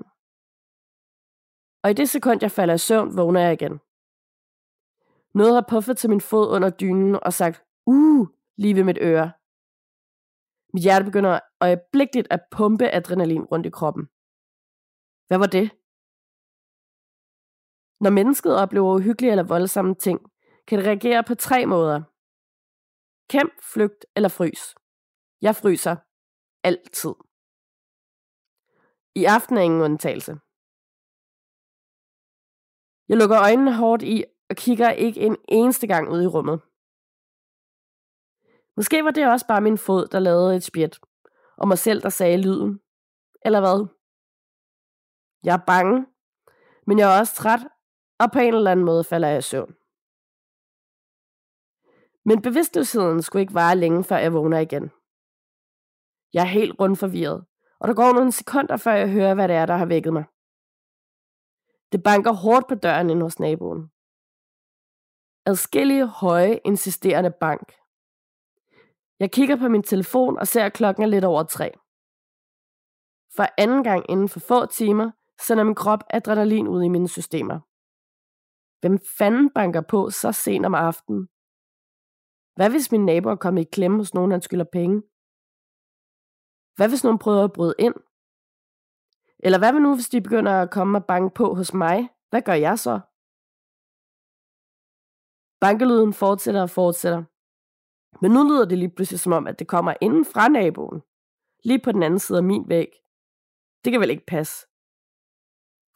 Og i det sekund, jeg falder i søvn, vågner jeg igen. Noget har puffet til min fod under dynen og sagt, uh, lige ved mit øre. Mit hjerte begynder øjeblikkeligt at pumpe adrenalin rundt i kroppen. Hvad var det? Når mennesket oplever uhyggelige eller voldsomme ting, kan det reagere på tre måder. Kæmp, flygt eller frys. Jeg fryser. Altid. I aften er ingen undtagelse. Jeg lukker øjnene hårdt i og kigger ikke en eneste gang ud i rummet. Måske var det også bare min fod, der lavede et spjæt, og mig selv, der sagde lyden. Eller hvad? Jeg er bange, men jeg er også træt, og på en eller anden måde falder jeg i søvn. Men bevidstløsheden skulle ikke vare længe, før jeg vågner igen. Jeg er helt rundt forvirret, og der går nogle sekunder, før jeg hører, hvad det er, der har vækket mig. Det banker hårdt på døren ind hos naboen. Adskillige høje, insisterende bank. Jeg kigger på min telefon og ser, at klokken er lidt over tre. For anden gang inden for få timer sender min krop adrenalin ud i mine systemer. Hvem fanden banker på så sent om aftenen? Hvad hvis min nabo er kommet i klemme hos nogen, han skylder penge? Hvad hvis nogen prøver at bryde ind? Eller hvad nu, hvis de begynder at komme og banke på hos mig? Hvad gør jeg så? Bankelyden fortsætter og fortsætter. Men nu lyder det lige pludselig som om, at det kommer inden fra naboen. Lige på den anden side af min væg. Det kan vel ikke passe.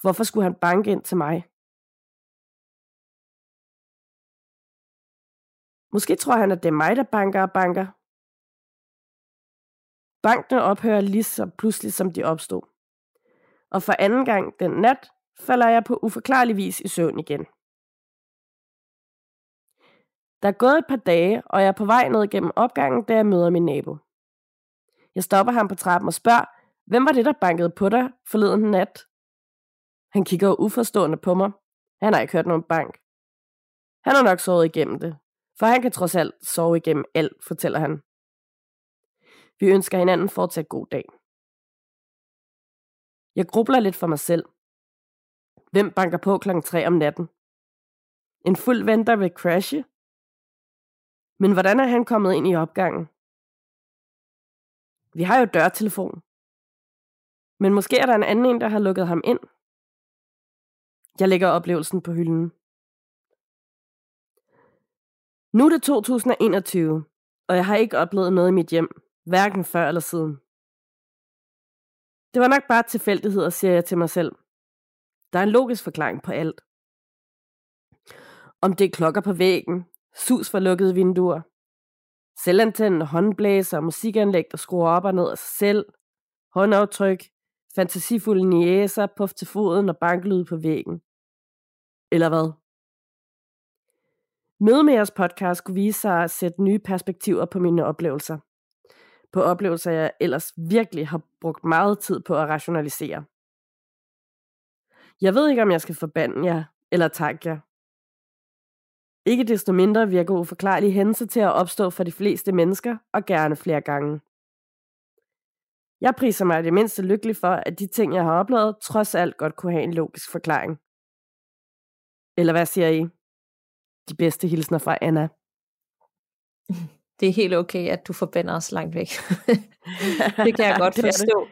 Hvorfor skulle han banke ind til mig? Måske tror han, at det er mig, der banker og banker. Bankene ophører lige så pludselig, som de opstod. Og for anden gang den nat falder jeg på uforklarlig vis i søvn igen. Der er gået et par dage, og jeg er på vej ned gennem opgangen, da jeg møder min nabo. Jeg stopper ham på trappen og spørger, hvem var det, der bankede på dig forleden nat? Han kigger uforstående på mig. Han har ikke hørt nogen bank. Han har nok sovet igennem det, for han kan trods alt sove igennem alt, fortæller han. Vi ønsker hinanden fortsat god dag. Jeg grubler lidt for mig selv. Hvem banker på klokken 3 om natten? En fuld venter vil crashe? Men hvordan er han kommet ind i opgangen? Vi har jo dørtelefon. Men måske er der en anden en, der har lukket ham ind. Jeg lægger oplevelsen på hylden. Nu er det 2021, og jeg har ikke oplevet noget i mit hjem, hverken før eller siden. Det var nok bare tilfældigheder, siger jeg til mig selv. Der er en logisk forklaring på alt. Om det er klokker på væggen, sus for lukkede vinduer, selvantændende håndblæser, musikanlæg, der skruer op og ned af sig selv, håndaftryk, fantasifulde niæser, puff til foden og banklyd på væggen. Eller hvad? Møde med jeres podcast skulle vise sig at sætte nye perspektiver på mine oplevelser. På oplevelser, jeg ellers virkelig har brugt meget tid på at rationalisere. Jeg ved ikke, om jeg skal forbande jer eller takke jer. Ikke desto mindre virker uforklarlige hændelser til at opstå for de fleste mennesker, og gerne flere gange. Jeg priser mig det mindste lykkelig for, at de ting, jeg har oplevet, trods alt godt kunne have en logisk forklaring. Eller hvad siger I? De bedste hilsner fra Anna. [laughs] Det er helt okay, at du forbinder os langt væk. [laughs] det kan jeg godt forstå.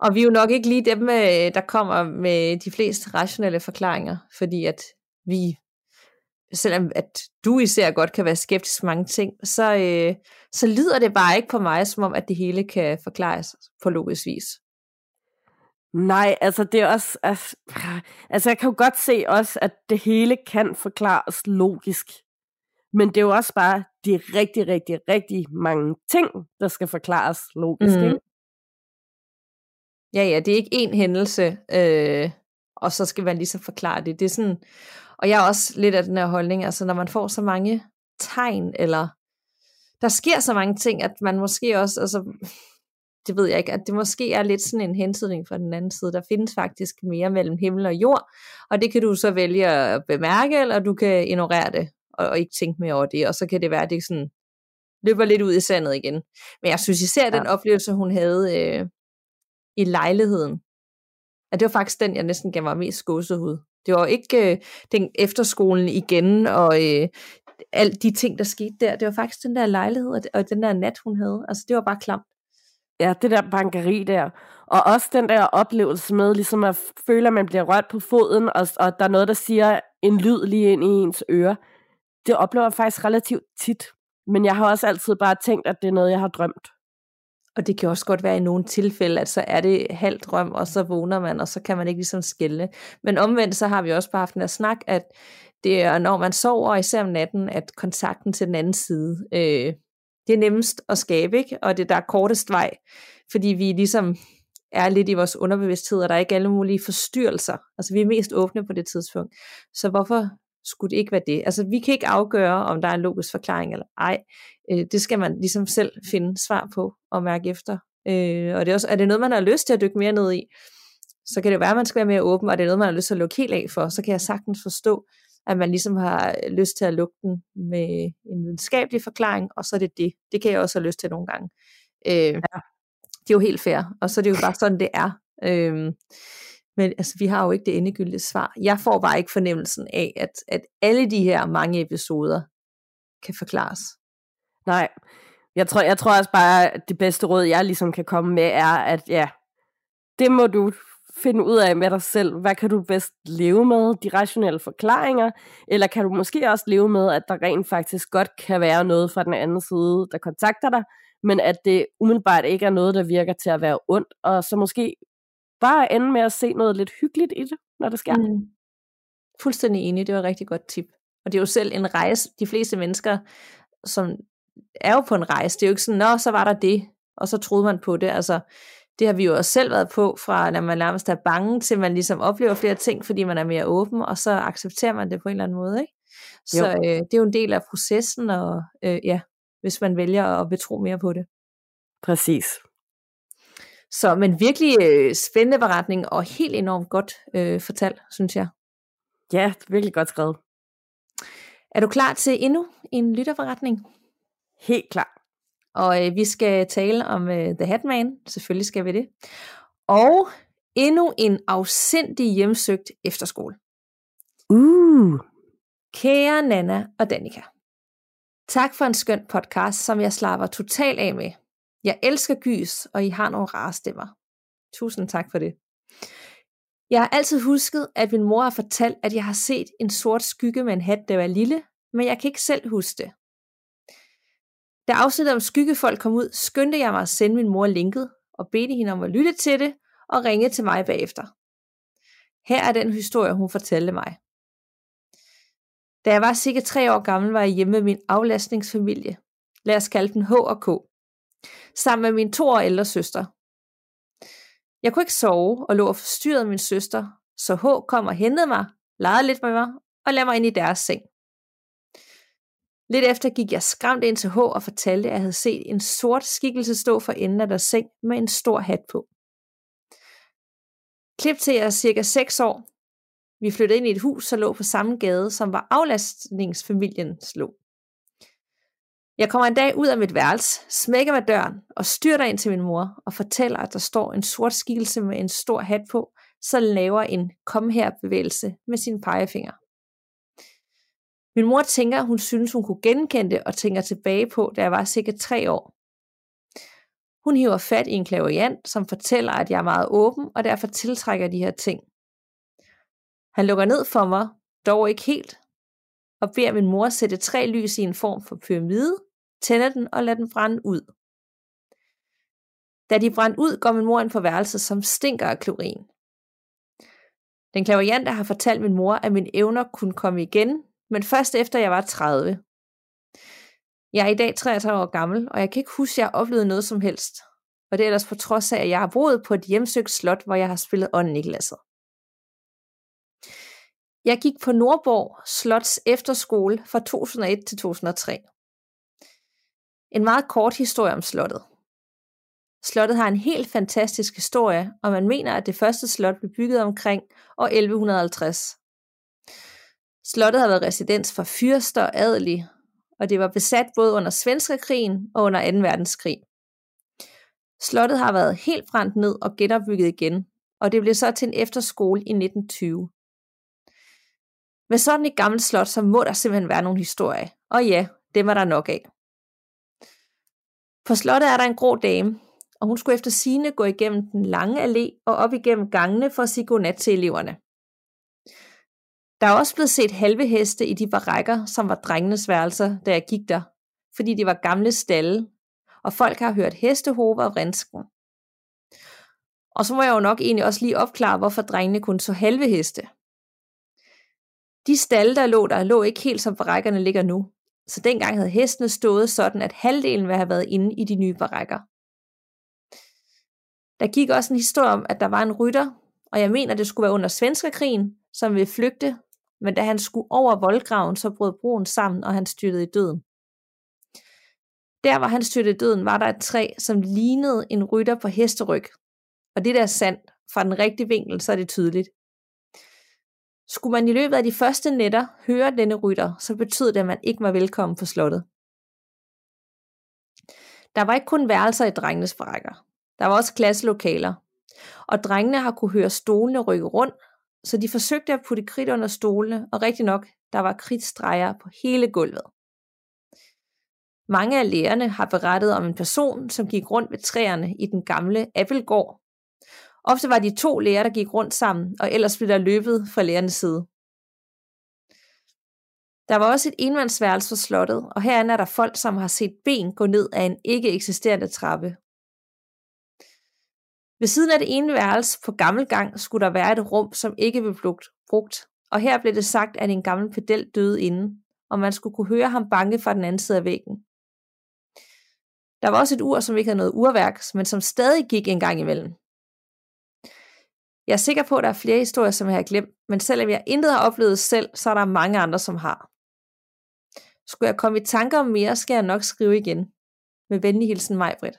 Og vi er jo nok ikke lige dem, øh, der kommer med de fleste rationelle forklaringer, fordi at vi, selvom at du især godt kan være skeptisk mange ting, så, øh, så lyder det bare ikke på mig, som om at det hele kan forklares på logisk vis. Nej, altså det er også, altså, altså jeg kan jo godt se også, at det hele kan forklares logisk. Men det er jo også bare de rigtig, rigtig, rigtig mange ting, der skal forklares logisk. Mm. Ikke? Ja, ja, det er ikke én hændelse, øh, og så skal man ligesom forklare det. Det er sådan, og jeg er også lidt af den her holdning, altså når man får så mange tegn, eller der sker så mange ting, at man måske også, altså, det ved jeg ikke, at det måske er lidt sådan en hentydning fra den anden side. Der findes faktisk mere mellem himmel og jord, og det kan du så vælge at bemærke, eller du kan ignorere det, og, og ikke tænke mere over det, og så kan det være, at det sådan løber lidt ud i sandet igen. Men jeg synes især, ja. den oplevelse, hun havde øh, i lejligheden, at det var faktisk den, jeg næsten gav mig mest gåsehud. Det var ikke øh, den efterskolen igen, og øh, alt de ting, der skete der. Det var faktisk den der lejlighed, og, og den der nat, hun havde. Altså, det var bare klamt. Ja, det der bankeri der. Og også den der oplevelse med, ligesom at føle, at man bliver rørt på foden, og, og der er noget, der siger en lyd lige ind i ens øre. Det oplever jeg faktisk relativt tit. Men jeg har også altid bare tænkt, at det er noget, jeg har drømt. Og det kan også godt være i nogle tilfælde, at så er det halvt drøm, og så vågner man, og så kan man ikke ligesom skille. Men omvendt, så har vi også bare haft en snak, at det er, når man sover, især om natten, at kontakten til den anden side, øh, det er nemmest at skabe, ikke? og det der er kortest vej, fordi vi ligesom er lidt i vores underbevidsthed, og der er ikke alle mulige forstyrrelser. Altså vi er mest åbne på det tidspunkt. Så hvorfor skulle det ikke være det? Altså vi kan ikke afgøre, om der er en logisk forklaring eller ej. Øh, det skal man ligesom selv finde svar på og mærke efter. Øh, og det er, også, er det noget, man har lyst til at dykke mere ned i, så kan det være, at man skal være mere åben, og det er noget, man har lyst til at lukke helt af for, så kan jeg sagtens forstå, at man ligesom har lyst til at lukke den med en videnskabelig forklaring, og så er det det. Det kan jeg også have lyst til nogle gange. Øh, ja. Det er jo helt fair, og så er det jo bare sådan, det er. Øh, men altså, vi har jo ikke det endegyldige svar. Jeg får bare ikke fornemmelsen af, at, at alle de her mange episoder kan forklares. Nej, jeg tror, jeg tror også bare, at det bedste råd, jeg ligesom kan komme med, er, at ja, det må du finde ud af med dig selv. Hvad kan du bedst leve med? De rationelle forklaringer? Eller kan du måske også leve med, at der rent faktisk godt kan være noget fra den anden side, der kontakter dig, men at det umiddelbart ikke er noget, der virker til at være ondt, og så måske bare ende med at se noget lidt hyggeligt i det, når det sker. Mm. Fuldstændig enig, det var et rigtig godt tip. Og det er jo selv en rejse, de fleste mennesker, som er jo på en rejse, det er jo ikke sådan, nå, så var der det, og så troede man på det. Altså, det har vi jo også selv været på, fra når man nærmest er bange, til man ligesom oplever flere ting, fordi man er mere åben, og så accepterer man det på en eller anden måde. Ikke? Så øh, det er jo en del af processen, og øh, ja, hvis man vælger at betro mere på det. Præcis. Så, men virkelig øh, spændende beretning, og helt enormt godt øh, fortalt, synes jeg. Ja, virkelig godt skrevet. Er du klar til endnu en lytterforretning? Helt klar. Og øh, vi skal tale om øh, The Hatman, selvfølgelig skal vi det. Og endnu en afsindig hjemsøgt efterskole. Uh. Kære Nana og Danika. Tak for en skøn podcast, som jeg slapper totalt af med. Jeg elsker gys, og I har nogle rare stemmer. Tusind tak for det. Jeg har altid husket, at min mor har fortalt, at jeg har set en sort skygge med en hat, der var lille, men jeg kan ikke selv huske det. Da afsnittet om skyggefolk kom ud, skyndte jeg mig at sende min mor linket og bedte hende om at lytte til det og ringe til mig bagefter. Her er den historie, hun fortalte mig. Da jeg var cirka tre år gammel, var jeg hjemme med min aflastningsfamilie. Lad os kalde den H og K. Sammen med min to år ældre søster. Jeg kunne ikke sove og lå og forstyrrede min søster, så H kom og hentede mig, legede lidt med mig og lagde mig ind i deres seng. Lidt efter gik jeg skræmt ind til H og fortalte, at jeg havde set en sort skikkelse stå for enden af deres seng med en stor hat på. Klip til jeg er cirka 6 år. Vi flyttede ind i et hus, der lå på samme gade, som var aflastningsfamilien lå. Jeg kommer en dag ud af mit værelse, smækker med døren og styrter ind til min mor og fortæller, at der står en sort skikkelse med en stor hat på, så laver en kom her bevægelse med sin pegefinger. Min mor tænker, hun synes, hun kunne genkende det og tænker tilbage på, da jeg var cirka tre år. Hun hiver fat i en klaverjant, som fortæller, at jeg er meget åben og derfor tiltrækker de her ting. Han lukker ned for mig, dog ikke helt, og beder min mor sætte tre lys i en form for pyramide, tænde den og lade den brænde ud. Da de brændte ud, går min mor ind på værelset, som stinker af klorin. Den klaverjante har fortalt min mor, at mine evner kunne komme igen, men først efter jeg var 30. Jeg er i dag 33 år gammel, og jeg kan ikke huske, at jeg har oplevet noget som helst. Og det er ellers på trods af, at jeg har boet på et hjemsøgt slot, hvor jeg har spillet ånden i glasset. Jeg gik på Nordborg Slots efterskole fra 2001 til 2003. En meget kort historie om slottet. Slottet har en helt fantastisk historie, og man mener, at det første slot blev bygget omkring år 1150. Slottet har været residens for fyrster og adelige, og det var besat både under Svenskekrigen og under 2. verdenskrig. Slottet har været helt brændt ned og genopbygget igen, og det blev så til en efterskole i 1920. Med sådan et gammelt slot, så må der simpelthen være nogle historier. Og ja, det var der nok af. På slottet er der en grå dame, og hun skulle efter sine gå igennem den lange allé og op igennem gangene for at sige godnat til eleverne. Der er også blevet set halve heste i de barakker, som var drengenes værelser, da jeg gik der, fordi de var gamle stalle, og folk har hørt hestehover og vrinsken. Og så må jeg jo nok egentlig også lige opklare, hvorfor drengene kun så halve heste. De stalle, der lå der, lå ikke helt som barakkerne ligger nu, så dengang havde hestene stået sådan, at halvdelen ville have været inde i de nye barakker. Der gik også en historie om, at der var en rytter, og jeg mener, det skulle være under Svenskerkrigen, som ville flygte, men da han skulle over voldgraven, så brød broen sammen, og han styrtede i døden. Der, hvor han styrtede i døden, var der et træ, som lignede en rytter på hesteryg. Og det der er sandt. Fra den rigtige vinkel, så er det tydeligt. Skulle man i løbet af de første nætter høre denne rytter, så betød det, at man ikke var velkommen på slottet. Der var ikke kun værelser i drengenes brækker. Der var også klasselokaler. Og drengene har kunne høre stolene rykke rundt, så de forsøgte at putte kridt under stolene, og rigtig nok, der var kridtstreger på hele gulvet. Mange af lærerne har berettet om en person, som gik rundt ved træerne i den gamle Appelgård. Ofte var de to lærere, der gik rundt sammen, og ellers blev der løbet fra lærernes side. Der var også et enmandsværelse for slottet, og herinde er der folk, som har set ben gå ned af en ikke eksisterende trappe. Ved siden af det ene værelse på gammel gang skulle der være et rum, som ikke blev brugt, og her blev det sagt, at en gammel pedel døde inden, og man skulle kunne høre ham banke fra den anden side af væggen. Der var også et ur, som ikke havde noget urværk, men som stadig gik en gang imellem. Jeg er sikker på, at der er flere historier, som jeg har glemt, men selvom jeg intet har oplevet selv, så er der mange andre, som har. Skulle jeg komme i tanker om mere, skal jeg nok skrive igen. Med venlig hilsen Majbrit.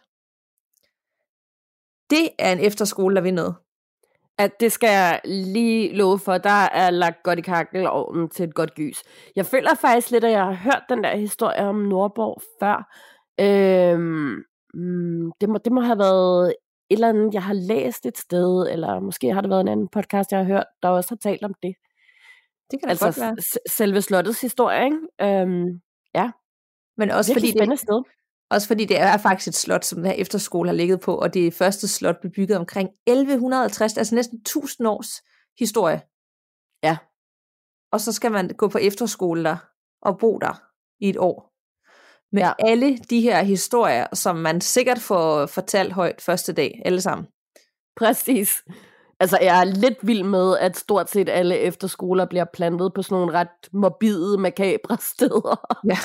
Det er en efterskole, der vil noget. At det skal jeg lige love for, der er lagt godt i kakkelovnen til et godt gys. Jeg føler faktisk lidt, at jeg har hørt den der historie om Nordborg før. Øhm, mm, det, må, det må have været et eller andet, jeg har læst et sted, eller måske har det været en anden podcast, jeg har hørt, der også har talt om det. Det kan altså, godt være. selve slottets historie, ikke? Øhm, ja. Men også Virkelig fordi, spændende det, sted. Også fordi det er faktisk et slot, som den her efterskole har ligget på, og det første slot blev bygget omkring 1150, altså næsten 1000 års historie. Ja. Og så skal man gå på efterskole der, og bo der i et år. Med Ja. alle de her historier, som man sikkert får fortalt højt første dag, alle sammen. Præcis. Altså, jeg er lidt vild med, at stort set alle efterskoler bliver plantet på sådan nogle ret morbide, makabre [laughs] steder. Ja,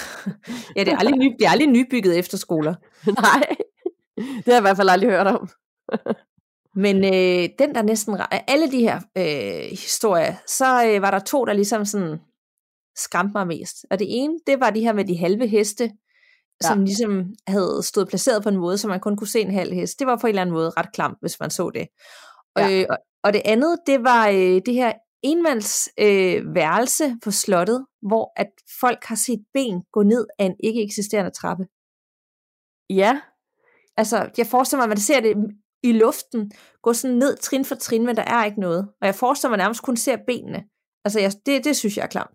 ja det, er aldrig ny, det er aldrig nybygget efterskoler. [laughs] Nej, det har jeg i hvert fald aldrig hørt om. Men øh, den der næsten, alle de her øh, historier, så øh, var der to, der ligesom sådan skræmte mig mest. Og det ene, det var de her med de halve heste, ja. som ligesom havde stået placeret på en måde, så man kun kunne se en halv hest. Det var på en eller anden måde ret klamt, hvis man så det. Ja. Øh, og, og det andet, det var øh, det her enmands øh, værelse på slottet, hvor at folk har set ben gå ned af en ikke eksisterende trappe. Ja. Altså, jeg forestiller mig, at man ser det i luften, gå sådan ned trin for trin, men der er ikke noget. Og jeg forestiller mig nærmest kun ser benene. Altså, jeg, det, det synes jeg er klart.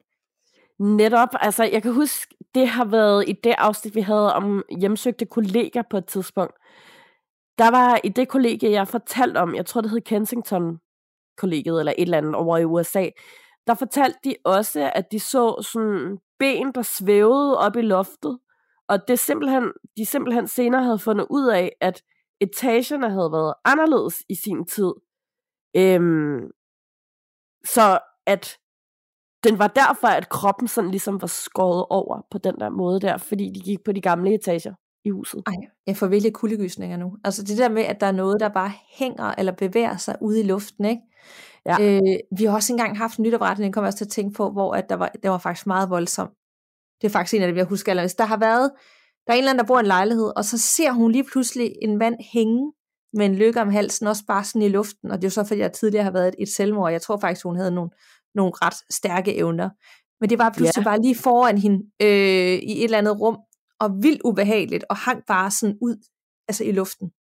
Netop, altså jeg kan huske, det har været i det afsnit, vi havde om hjemsøgte kolleger på et tidspunkt. Der var i det kollegie, jeg fortalte om, jeg tror det hed Kensington kollegiet eller et eller andet over i USA, der fortalte de også, at de så sådan ben, der svævede op i loftet, og det simpelthen, de simpelthen senere havde fundet ud af, at etagerne havde været anderledes i sin tid. Øhm, så at den var derfor, at kroppen sådan ligesom var skåret over på den der måde der, fordi de gik på de gamle etager i huset. Ej, jeg får virkelig kuldegysninger nu. Altså det der med, at der er noget, der bare hænger eller bevæger sig ude i luften, ikke? Ja. Øh, vi har også engang haft en nytopretning, kommer jeg også til at tænke på, hvor at der var, det var faktisk meget voldsomt. Det er faktisk en af dem, jeg husker allermest. Der har været, der er en eller anden, der bor i en lejlighed, og så ser hun lige pludselig en mand hænge med en lykke om halsen, også bare sådan i luften, og det er jo så, fordi jeg tidligere har været et, et selvmord, jeg tror faktisk, hun havde nogle, nogle ret stærke evner. Men det var pludselig ja. bare lige foran hende øh, i et eller andet rum, og vildt ubehageligt, og hang bare sådan ud altså i luften.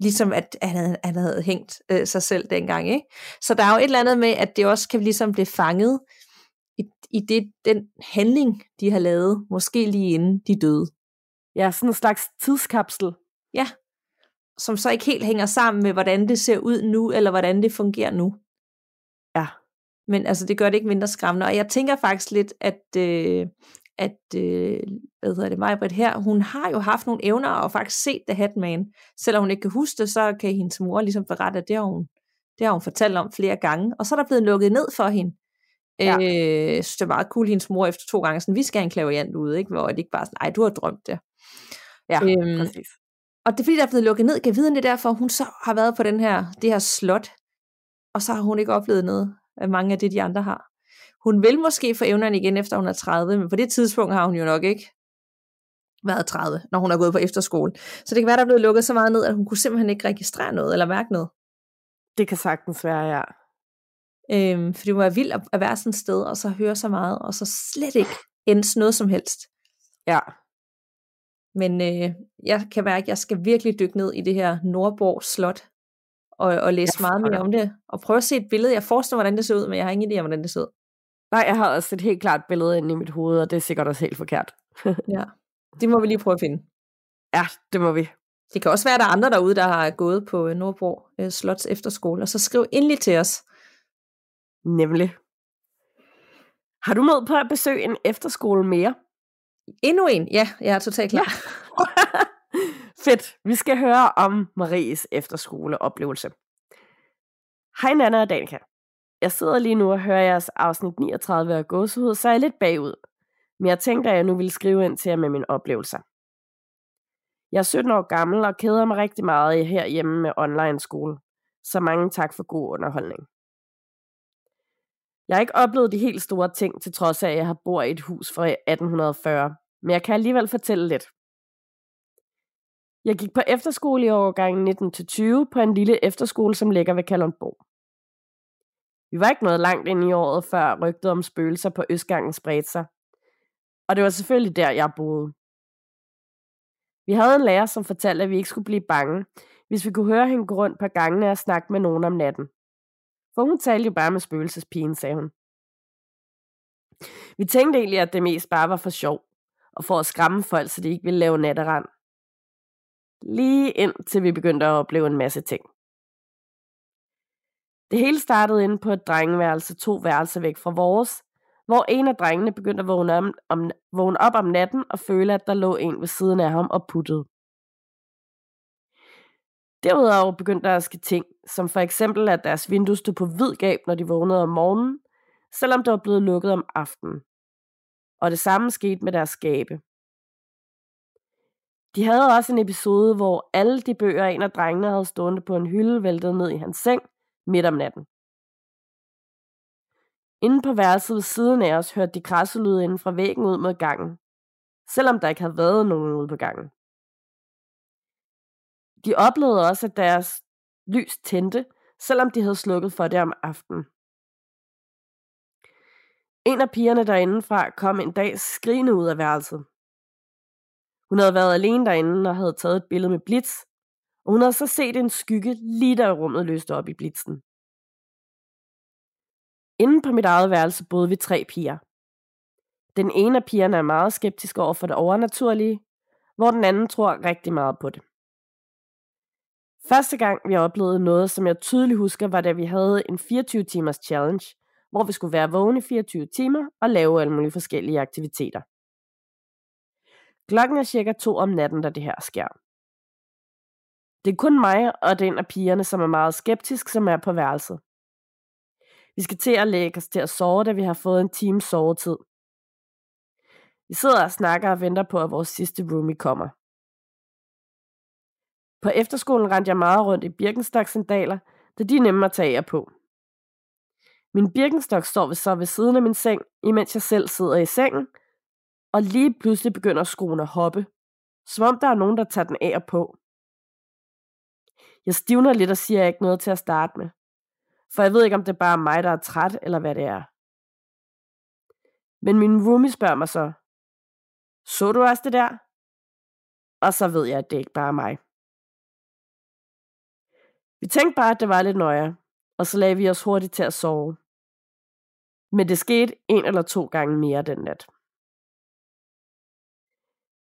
Ligesom at han havde, han havde hængt øh, sig selv dengang. Ikke? Så der er jo et eller andet med, at det også kan ligesom blive fanget i, i det, den handling, de har lavet, måske lige inden de døde. Ja, sådan en slags tidskapsel. Ja, som så ikke helt hænger sammen med, hvordan det ser ud nu, eller hvordan det fungerer nu. Ja. Men altså, det gør det ikke mindre skræmmende. Og jeg tænker faktisk lidt, at, øh, at øh, hvad hedder det, Majbrit her, hun har jo haft nogle evner og faktisk set The Hatman. Selvom hun ikke kan huske det, så kan hendes mor ligesom berette, at det har hun, det har hun fortalt om flere gange. Og så er der blevet lukket ned for hende. Ja. Øh, jeg synes, det er meget cool, hendes mor efter to gange sådan, vi skal have en klaverjant ud, ikke? hvor det ikke bare sådan, ej, du har drømt det. Ja, øhm, præcis. Og det er fordi, der er blevet lukket ned. Kan vide, det er derfor, hun så har været på den her, det her slot, og så har hun ikke oplevet noget af mange af det, de andre har. Hun vil måske få evnerne igen, efter hun er 30, men på det tidspunkt har hun jo nok ikke været 30, når hun er gået på efterskole. Så det kan være, der er blevet lukket så meget ned, at hun kunne simpelthen ikke registrere noget eller mærke noget. Det kan sagtens være, ja. Øhm, for det må være vildt at være sådan et sted, og så høre så meget, og så slet ikke ends noget som helst. Ja. Men øh, jeg kan mærke, at jeg skal virkelig dykke ned i det her Nordborg Slot, og, og læse ja, meget mere om det, og prøve at se et billede. Jeg forestiller hvordan det ser ud, men jeg har ingen idé om, hvordan det ser ud. Nej, jeg har også et helt klart billede inde i mit hoved, og det er sikkert også helt forkert. [laughs] ja, det må vi lige prøve at finde. Ja, det må vi. Det kan også være, at der er andre derude, der har gået på øh, Nordborg øh, Slots efterskole, og så skriv endelig til os. Nemlig. Har du mod på at besøge en efterskole mere? Endnu en? Ja, jeg er totalt klar. Ja. [laughs] Fedt. Vi skal høre om Maries efterskoleoplevelse. Hej Nana og Danika. Jeg sidder lige nu og hører jeres afsnit 39 af Gåsehud, så er jeg lidt bagud. Men jeg tænker, at jeg nu vil skrive ind til jer med mine oplevelser. Jeg er 17 år gammel og keder mig rigtig meget herhjemme med online skole. Så mange tak for god underholdning. Jeg har ikke oplevet de helt store ting, til trods af, at jeg har bor i et hus fra 1840, men jeg kan alligevel fortælle lidt. Jeg gik på efterskole i årgangen 19-20 på en lille efterskole, som ligger ved Kalundborg. Vi var ikke noget langt ind i året, før rygtet om spøgelser på Østgangen spredte sig. Og det var selvfølgelig der, jeg boede. Vi havde en lærer, som fortalte, at vi ikke skulle blive bange, hvis vi kunne høre hende gå rundt på gangene og snakke med nogen om natten. For hun talte jo bare med spøgelsespigen, sagde hun. Vi tænkte egentlig, at det mest bare var for sjov, og for at skræmme folk, så de ikke ville lave natterand. Lige indtil vi begyndte at opleve en masse ting. Det hele startede inde på et drengeværelse to værelser væk fra vores, hvor en af drengene begyndte at vågne, om, om, vågne op om natten og føle, at der lå en ved siden af ham og puttede. Derudover begyndte der at ske ting, som for eksempel at deres vindue stod på hvid gab, når de vågnede om morgenen, selvom det var blevet lukket om aftenen. Og det samme skete med deres skabe. De havde også en episode, hvor alle de bøger, en af drengene havde stående på en hylde, væltede ned i hans seng midt om natten. Inden på værelset ved siden af os hørte de krasselyde inden fra væggen ud mod gangen, selvom der ikke havde været nogen ude på gangen. De oplevede også, at deres lys tændte, selvom de havde slukket for det om aftenen. En af pigerne derindefra kom en dag skrigende ud af værelset. Hun havde været alene derinde og havde taget et billede med blitz, og hun havde så set en skygge lige da rummet løste op i blitzen. Inden på mit eget værelse boede vi tre piger. Den ene af pigerne er meget skeptisk over for det overnaturlige, hvor den anden tror rigtig meget på det. Første gang vi oplevede noget, som jeg tydeligt husker, var da vi havde en 24 timers challenge, hvor vi skulle være vågne i 24 timer og lave alle mulige forskellige aktiviteter. Klokken er cirka to om natten, da det her sker. Det er kun mig og den af pigerne, som er meget skeptisk, som er på værelset. Vi skal til at lægge os til at sove, da vi har fået en times sovetid. Vi sidder og snakker og venter på, at vores sidste roomie kommer. På efterskolen rendte jeg meget rundt i Birkenstock-sandaler, da de er nemme at tage af på. Min Birkenstock står så ved siden af min seng, imens jeg selv sidder i sengen, og lige pludselig begynder skoen at hoppe, som om der er nogen, der tager den af og på. Jeg stivner lidt og siger ikke noget til at starte med, for jeg ved ikke, om det er bare mig, der er træt, eller hvad det er. Men min roomie spørger mig så, så du også det der? Og så ved jeg, at det ikke bare er mig. Vi tænkte bare, at det var lidt nøje, og så lagde vi os hurtigt til at sove. Men det skete en eller to gange mere den nat.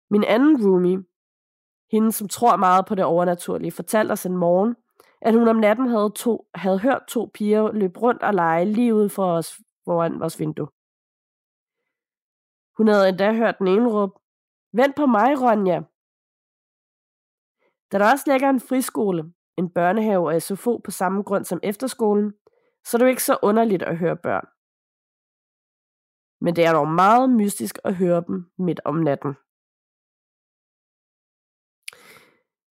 Min anden roomie, hende som tror meget på det overnaturlige, fortalte os en morgen, at hun om natten havde, to, havde hørt to piger løbe rundt og lege lige ude for os foran vores vindue. Hun havde endda hørt den ene råbe, Vent på mig, Ronja! Da der også ligger en friskole, en børnehave og SFO på samme grund som efterskolen, så er det jo ikke så underligt at høre børn. Men det er dog meget mystisk at høre dem midt om natten.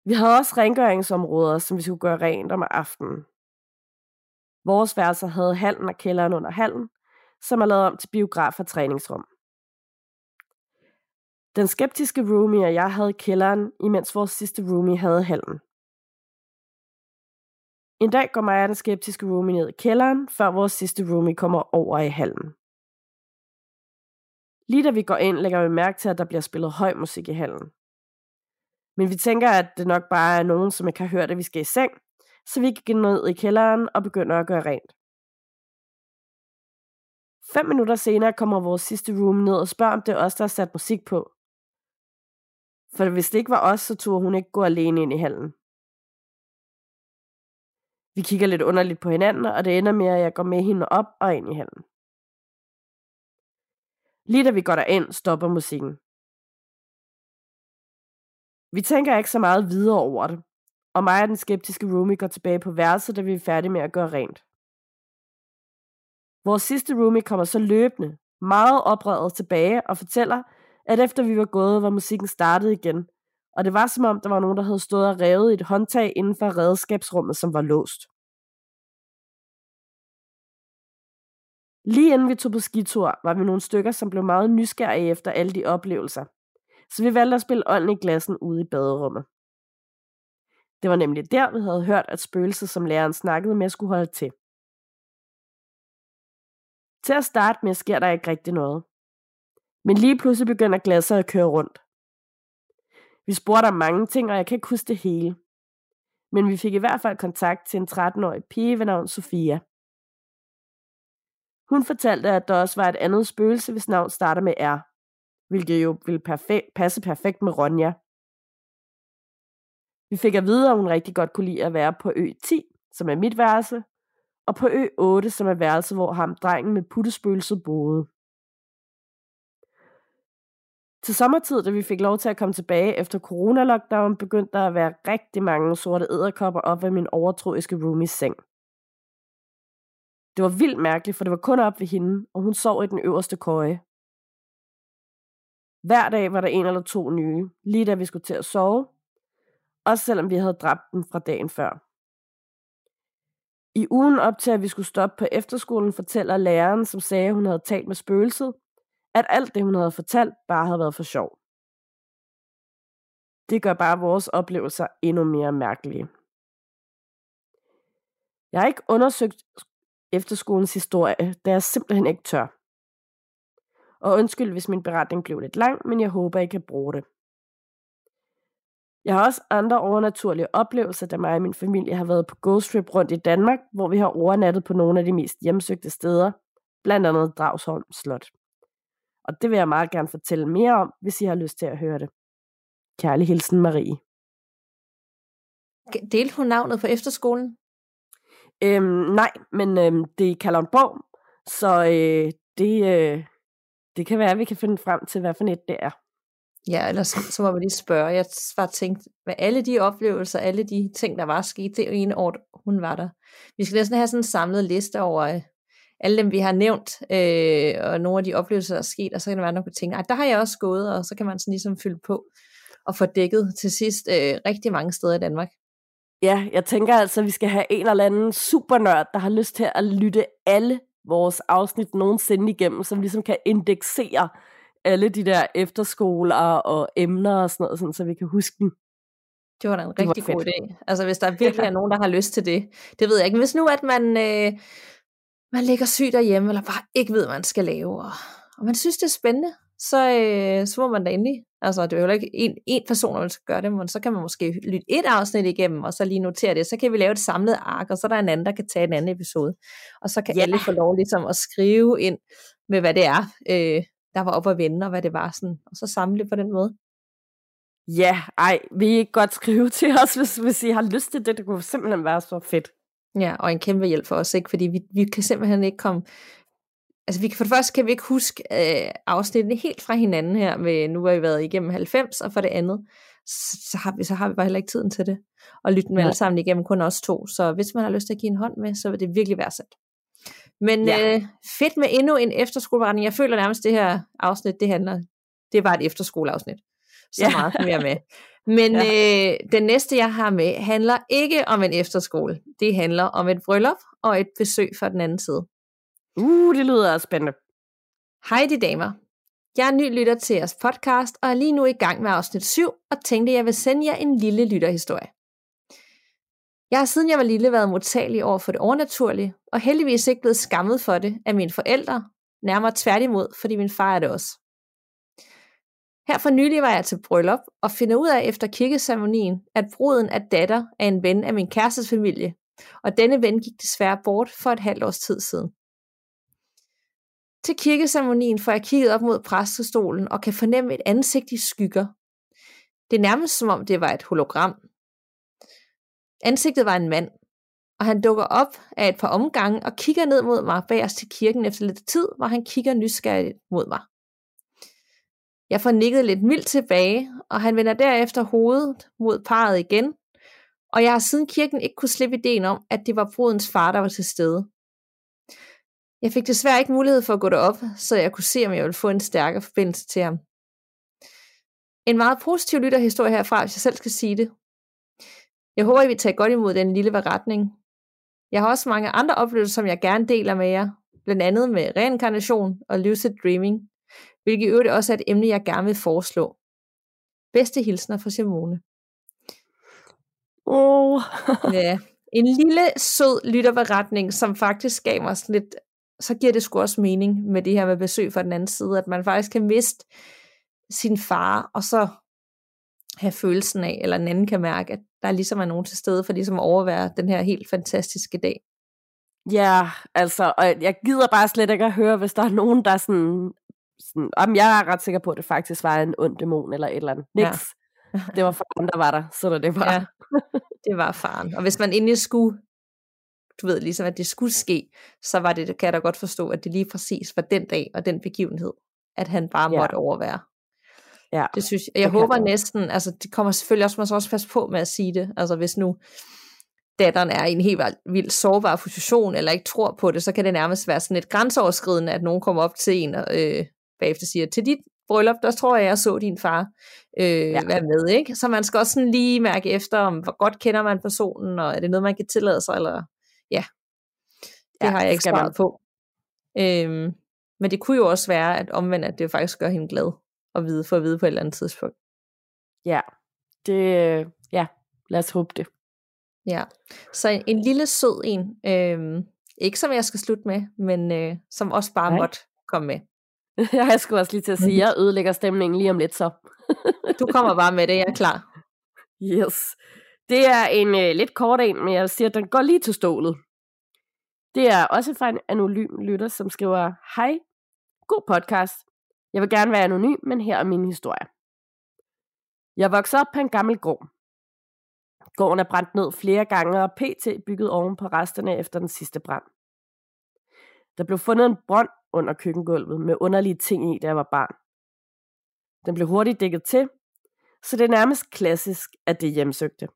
Vi havde også rengøringsområder, som vi skulle gøre rent om aftenen. Vores værelser havde hallen og kælderen under hallen, som er lavet om til biograf og træningsrum. Den skeptiske roomie og jeg havde kælderen, imens vores sidste roomie havde hallen. En dag går mig og den skeptiske roomie ned i kælderen, før vores sidste roomie kommer over i hallen. Lige da vi går ind, lægger vi mærke til, at der bliver spillet høj musik i hallen. Men vi tænker, at det nok bare er nogen, som ikke har hørt, at vi skal i seng, så vi gik ned i kælderen og begynder at gøre rent. Fem minutter senere kommer vores sidste room ned og spørger, om det er os, der har sat musik på. For hvis det ikke var os, så turde hun ikke gå alene ind i hallen. Vi kigger lidt underligt på hinanden, og det ender med, at jeg går med hende op og ind i hallen. Lige da vi går derind, stopper musikken. Vi tænker ikke så meget videre over det, og mig og den skeptiske roomie går tilbage på værelset, da vi er færdige med at gøre rent. Vores sidste roomie kommer så løbende, meget oprevet tilbage og fortæller, at efter vi var gået, var musikken startet igen, og det var som om, der var nogen, der havde stået og revet et håndtag inden for redskabsrummet, som var låst. Lige inden vi tog på skitur, var vi nogle stykker, som blev meget nysgerrige efter alle de oplevelser. Så vi valgte at spille ånden i glassen ude i baderummet. Det var nemlig der, vi havde hørt, at spøgelset, som læreren snakkede med, skulle holde til. Til at starte med sker der ikke rigtig noget. Men lige pludselig begynder glasset at køre rundt. Vi spurgte om mange ting, og jeg kan ikke huske det hele. Men vi fik i hvert fald kontakt til en 13-årig pige ved navn Sofia. Hun fortalte, at der også var et andet spøgelse, hvis navn starter med R, hvilket jo ville perfekt, passe perfekt med Ronja. Vi fik at vide, at hun rigtig godt kunne lide at være på ø 10, som er mit værelse, og på ø 8, som er værelse, hvor ham drengen med puttespøgelset boede. Til sommertid, da vi fik lov til at komme tilbage efter coronalockdown, begyndte der at være rigtig mange sorte æderkopper op ved min overtroiske roomies seng. Det var vildt mærkeligt, for det var kun op ved hende, og hun sov i den øverste køje. Hver dag var der en eller to nye, lige da vi skulle til at sove, også selvom vi havde dræbt den fra dagen før. I ugen op til, at vi skulle stoppe på efterskolen, fortæller læreren, som sagde, at hun havde talt med spøgelset, at alt det, hun havde fortalt, bare havde været for sjov. Det gør bare vores oplevelser endnu mere mærkelige. Jeg har ikke undersøgt efterskolens historie, da jeg simpelthen ikke tør. Og undskyld, hvis min beretning blev lidt lang, men jeg håber, I kan bruge det. Jeg har også andre overnaturlige oplevelser, da mig og min familie har været på ghost trip rundt i Danmark, hvor vi har overnattet på nogle af de mest hjemsøgte steder, blandt andet Dragsholm Slot. Og det vil jeg meget gerne fortælle mere om, hvis I har lyst til at høre det. Kærlig hilsen Marie. Delte hun navnet på efterskolen? Øhm, nej, men øhm, det er Kalundborg, så øh, det, øh, det kan være, at vi kan finde frem til, hvad for et det er. Ja, ellers så må vi lige spørge. Jeg var tænkt, hvad alle de oplevelser, alle de ting, der var sket, det ene år, hun var der. Vi skal næsten have sådan en samlet liste over øh, alle dem, vi har nævnt, øh, og nogle af de oplevelser, der er sket, og så kan det være, nogen tænke, der har jeg også gået, og så kan man sådan ligesom fylde på og få dækket til sidst øh, rigtig mange steder i Danmark. Ja, jeg tænker altså, at vi skal have en eller anden supernørd, der har lyst til at lytte alle vores afsnit nogensinde igennem, som ligesom kan indeksere alle de der efterskoler og emner og sådan noget, sådan, så vi kan huske dem. Det var da en det rigtig god idé. Altså hvis der [laughs] virkelig er nogen, der har lyst til det. Det ved jeg ikke. Men hvis nu, at man, øh, man ligger syg derhjemme, eller bare ikke ved, hvad man skal lave, og, og man synes, det er spændende, så, øh, så må man da endelig. Altså, det er jo ikke en, en person, der skal gøre det, men så kan man måske lytte et afsnit igennem, og så lige notere det. Så kan vi lave et samlet ark, og så er der en anden, der kan tage en anden episode. Og så kan ja. alle få lov ligesom at skrive ind med, hvad det er, øh, der var op at vende, og hvad det var sådan, og så samle det på den måde. Ja, ej, vil I ikke godt skrive [laughs] til os, hvis, hvis I har lyst til det? Det kunne simpelthen være så fedt. Ja, og en kæmpe hjælp for os, ikke? fordi vi, vi kan simpelthen ikke komme... Altså vi, for det første kan vi ikke huske øh, afsnittene helt fra hinanden her, med, nu har vi været igennem 90, og for det andet, så, har vi, så har vi bare heller ikke tiden til det. Og lytte dem ja. alle sammen igennem, kun os to. Så hvis man har lyst til at give en hånd med, så vil det virkelig være sandt. Men ja. øh, fedt med endnu en efterskoleberetning. Jeg føler nærmest, det her afsnit, det handler, det var et efterskoleafsnit. Så ja. meget mere med. Men ja. øh, den næste, jeg har med, handler ikke om en efterskole. Det handler om et bryllup og et besøg fra den anden side. Uh, det lyder spændende. Hej de damer. Jeg er ny lytter til jeres podcast, og er lige nu i gang med afsnit 7, og tænkte, jeg vil sende jer en lille lytterhistorie. Jeg har siden jeg var lille været modtagelig over for det overnaturlige, og heldigvis ikke blevet skammet for det af mine forældre, nærmere tværtimod, fordi min far er det også. Her for nylig var jeg til bryllup og finder ud af efter kirkeseremonien, at bruden er datter af en ven af min kærestes familie, og denne ven gik desværre bort for et halvt års tid siden. Til kirkeceremonien får jeg kigget op mod præstestolen og kan fornemme et ansigt i skygger. Det er nærmest som om det var et hologram, Ansigtet var en mand, og han dukker op af et par omgange og kigger ned mod mig bagerst til kirken efter lidt tid, hvor han kigger nysgerrigt mod mig. Jeg får nikket lidt mildt tilbage, og han vender derefter hovedet mod parret igen, og jeg har siden kirken ikke kunne slippe ideen om, at det var brudens far, der var til stede. Jeg fik desværre ikke mulighed for at gå derop, så jeg kunne se, om jeg ville få en stærkere forbindelse til ham. En meget positiv lytterhistorie herfra, hvis jeg selv skal sige det, jeg håber, I vil tage godt imod den lille beretning. Jeg har også mange andre oplevelser, som jeg gerne deler med jer, blandt andet med reinkarnation og lucid dreaming, hvilket i øvrigt også er et emne, jeg gerne vil foreslå. Bedste hilsner fra Simone. Oh. ja, en lille sød lytterberetning, som faktisk gav mig sådan lidt, så giver det sgu også mening med det her med besøg fra den anden side, at man faktisk kan miste sin far, og så have følelsen af, eller en anden kan mærke, at der ligesom er nogen til stede for ligesom at overvære den her helt fantastiske dag. Ja, altså, og jeg gider bare slet ikke at høre, hvis der er nogen, der er sådan, sådan om jeg er ret sikker på, at det faktisk var en ond dæmon eller et eller andet. Niks. Ja. det var faren, der var der, så det var. Ja, det var faren. Og hvis man endelig skulle, du ved ligesom, at det skulle ske, så var det, kan jeg da godt forstå, at det lige præcis var den dag og den begivenhed, at han bare ja. måtte overvære. Ja, det synes jeg. Jeg håber næsten, altså det kommer selvfølgelig også, man skal også passe på med at sige det, altså hvis nu datteren er i en helt vildt sårbar position, eller ikke tror på det, så kan det nærmest være sådan et grænseoverskridende, at nogen kommer op til en og øh, bagefter siger, til dit bryllup, der tror jeg, jeg så din far øh, ja. være med, ikke? Så man skal også sådan lige mærke efter, om hvor godt kender man personen, og er det noget, man kan tillade sig, eller ja, det ja, har jeg ikke svaret på. Øhm, men det kunne jo også være, at omvendt, at det faktisk gør hende glad at vide, for at vide på et eller andet tidspunkt. Ja, det, ja, lad os håbe det. Ja, så en lille sød en, øh, ikke som jeg skal slutte med, men øh, som også bare Nej. måtte komme med. [laughs] jeg skulle også lige til at sige, at jeg ødelægger stemningen lige om lidt så. du kommer bare med det, jeg er klar. [laughs] Yes. Det er en øh, lidt kort en, men jeg siger, at den går lige til stålet. Det er også fra en anonym lytter, som skriver, Hej, god podcast. Jeg vil gerne være anonym, men her er min historie. Jeg voksede op på en gammel gård. Gården er brændt ned flere gange og pt. bygget oven på resterne efter den sidste brand. Der blev fundet en brønd under køkkengulvet med underlige ting i, da jeg var barn. Den blev hurtigt dækket til, så det er nærmest klassisk, at det hjemsøgte.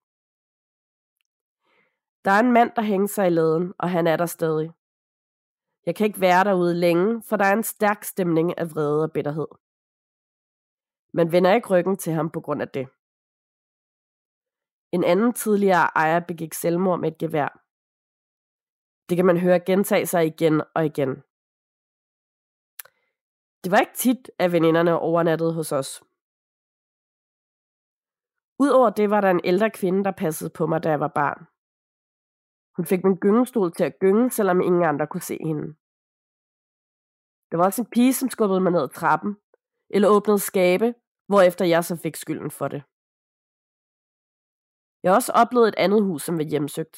Der er en mand, der hænger sig i laden, og han er der stadig. Jeg kan ikke være derude længe, for der er en stærk stemning af vrede og bitterhed. Man vender ikke ryggen til ham på grund af det. En anden tidligere ejer begik selvmord med et gevær. Det kan man høre gentage sig igen og igen. Det var ikke tit, at veninderne overnattede hos os. Udover det var der en ældre kvinde, der passede på mig, da jeg var barn. Hun fik min gyngestol til at gynge, selvom ingen andre kunne se hende. Der var også en pige, som skubbede mig ned ad trappen, eller åbnede skabe, hvorefter jeg så fik skylden for det. Jeg har også oplevet et andet hus, som var hjemsøgt.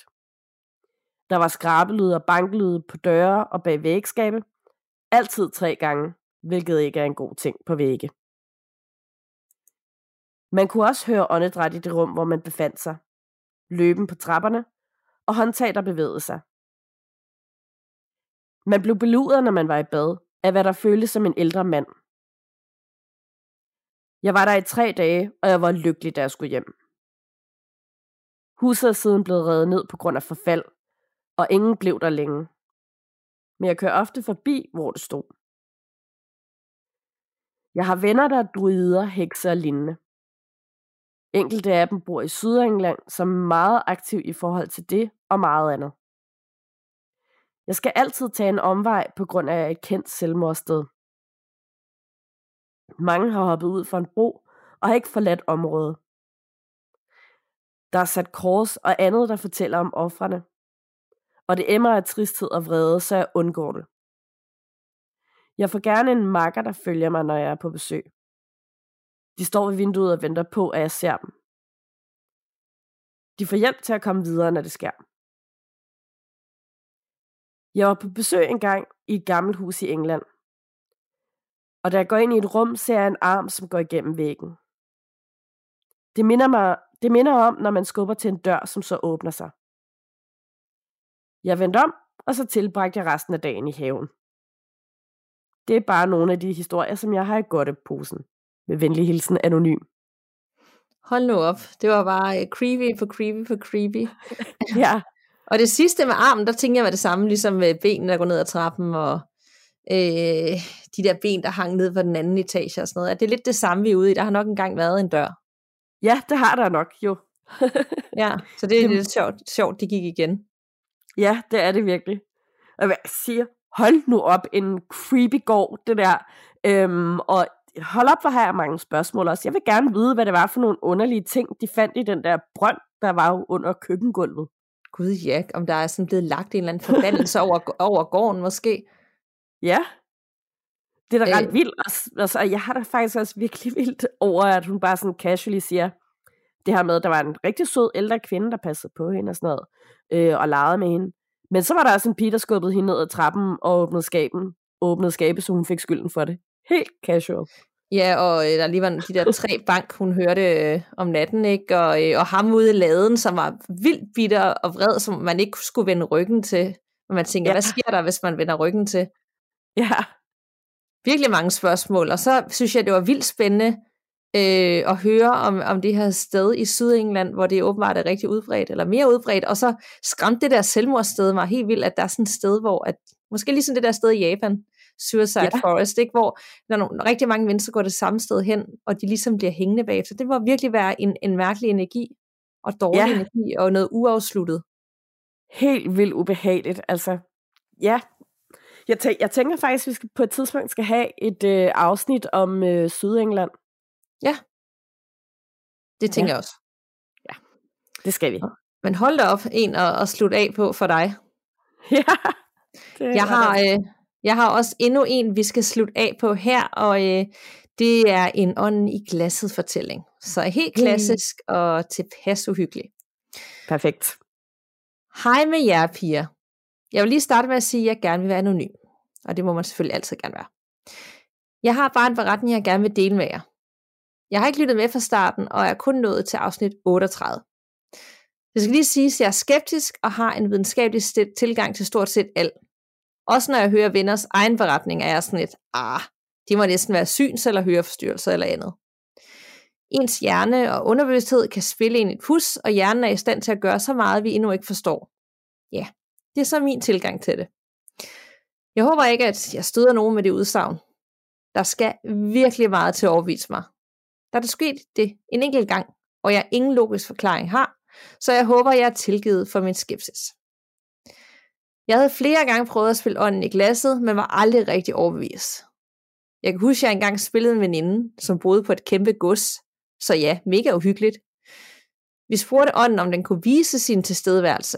Der var skrabelyde og bankelyde på døre og bag vægskabe. Altid tre gange, hvilket ikke er en god ting på vægge. Man kunne også høre åndedræt i det rum, hvor man befandt sig. Løben på trapperne og håndtag, der bevægede sig. Man blev beluret, når man var i bad, af hvad der føltes som en ældre mand. Jeg var der i tre dage, og jeg var lykkelig, da jeg skulle hjem. Huset er siden blevet revet ned på grund af forfald, og ingen blev der længe. Men jeg kører ofte forbi, hvor det stod. Jeg har venner, der er druider, hekser og lignende. Enkelte af dem bor i Sydengland, som er meget aktiv i forhold til det og meget andet. Jeg skal altid tage en omvej på grund af et kendt selvmordsted. Mange har hoppet ud for en bro og har ikke forladt området. Der er sat kors og andet, der fortæller om offrene. Og det emmer af tristhed og vrede, så jeg undgår det. Jeg får gerne en makker, der følger mig, når jeg er på besøg. De står ved vinduet og venter på, at jeg ser dem. De får hjælp til at komme videre, når det sker. Jeg var på besøg engang i et gammelt hus i England. Og da jeg går ind i et rum, ser jeg en arm, som går igennem væggen. Det minder, mig, det minder om, når man skubber til en dør, som så åbner sig. Jeg vendte om, og så tilbragte jeg resten af dagen i haven. Det er bare nogle af de historier, som jeg har i godteposen. Med venlig hilsen anonym. Hold nu op. Det var bare uh, creepy for creepy for creepy. [laughs] ja. Og det sidste med armen, der tænker jeg mig det samme, ligesom med benene, der går ned ad trappen, og øh, de der ben, der hang ned på den anden etage og sådan noget. Er det lidt det samme, vi er ude i? Der har nok engang været en dør. Ja, det har der nok, jo. [laughs] ja, så det er lidt sjovt, sjovt, de gik igen. Ja, det er det virkelig. Og hvad siger, hold nu op, en creepy gård, det der. Øhm, og hold op, for her er mange spørgsmål også. Jeg vil gerne vide, hvad det var for nogle underlige ting, de fandt i den der brønd, der var jo under køkkengulvet. Gud ja, om der er sådan blevet lagt en eller anden forbandelse over, over gården måske. Ja, det er da ret øh, vildt. Altså, jeg har da faktisk også virkelig [laughs] vildt over, at hun bare sådan casually siger, det her med, at der var en rigtig sød ældre kvinde, der passede på hende og sådan noget, øh, og legede med hende. Men så var der også en pige, der skubbede hende ned ad trappen og åbnede skaben, åbnede skabet, så hun fik skylden for det. Helt casual. Ja, og øh, der lige var de der tre [laughs] bank, hun hørte øh, om natten, ikke? Og, øh, og ham ude i laden, som var vildt bitter og vred, som man ikke skulle vende ryggen til. Og man tænker, ja. hvad sker der, hvis man vender ryggen til? Ja. Virkelig mange spørgsmål, og så synes jeg, det var vildt spændende øh, at høre om, om det her sted i Sydengland, hvor det åbenbart er rigtig udbredt, eller mere udbredt, og så skræmte det der selvmordssted mig helt vildt, at der er sådan et sted, hvor, at, måske ligesom det der sted i Japan, Suicide ja. Forest, ikke? hvor der nogle, rigtig mange mennesker går det samme sted hen, og de ligesom bliver hængende bag. Så det må virkelig være en, en mærkelig energi, og dårlig ja. energi, og noget uafsluttet. Helt vildt ubehageligt, altså. Ja, jeg, tæ- jeg tænker faktisk, at vi skal på et tidspunkt skal have et øh, afsnit om øh, Sydengland. Ja, det tænker ja. jeg også. Ja, det skal vi. Men hold da op en at, at slutte af på for dig. [laughs] Ja. Det jeg har, øh, Jeg har også endnu en, vi skal slutte af på her, og øh, det er en ånden i glasset fortælling. Så helt klassisk mm. og tilpas uhyggelig. Perfekt. Hej med jer, piger. Jeg vil lige starte med at sige, at jeg gerne vil være anonym. Og det må man selvfølgelig altid gerne være. Jeg har bare en beretning, jeg gerne vil dele med jer. Jeg har ikke lyttet med fra starten, og er kun nået til afsnit 38. Det skal lige siges, at jeg er skeptisk og har en videnskabelig tilgang til stort set alt. Også når jeg hører venners egen beretning, er jeg sådan lidt, ah, det må næsten være syns- eller høreforstyrrelse eller andet. Ens hjerne og underbevidsthed kan spille ind i et pus, og hjernen er i stand til at gøre så meget, vi endnu ikke forstår. Ja, det er så min tilgang til det. Jeg håber ikke, at jeg støder nogen med det udsagn. Der skal virkelig meget til at overvise mig. Der er det sket det en enkelt gang, og jeg ingen logisk forklaring har, så jeg håber, jeg er tilgivet for min skepsis. Jeg havde flere gange prøvet at spille ånden i glasset, men var aldrig rigtig overbevist. Jeg kan huske, at jeg engang spillede en veninde, som boede på et kæmpe gods. Så ja, mega uhyggeligt. Vi spurgte ånden, om den kunne vise sin tilstedeværelse.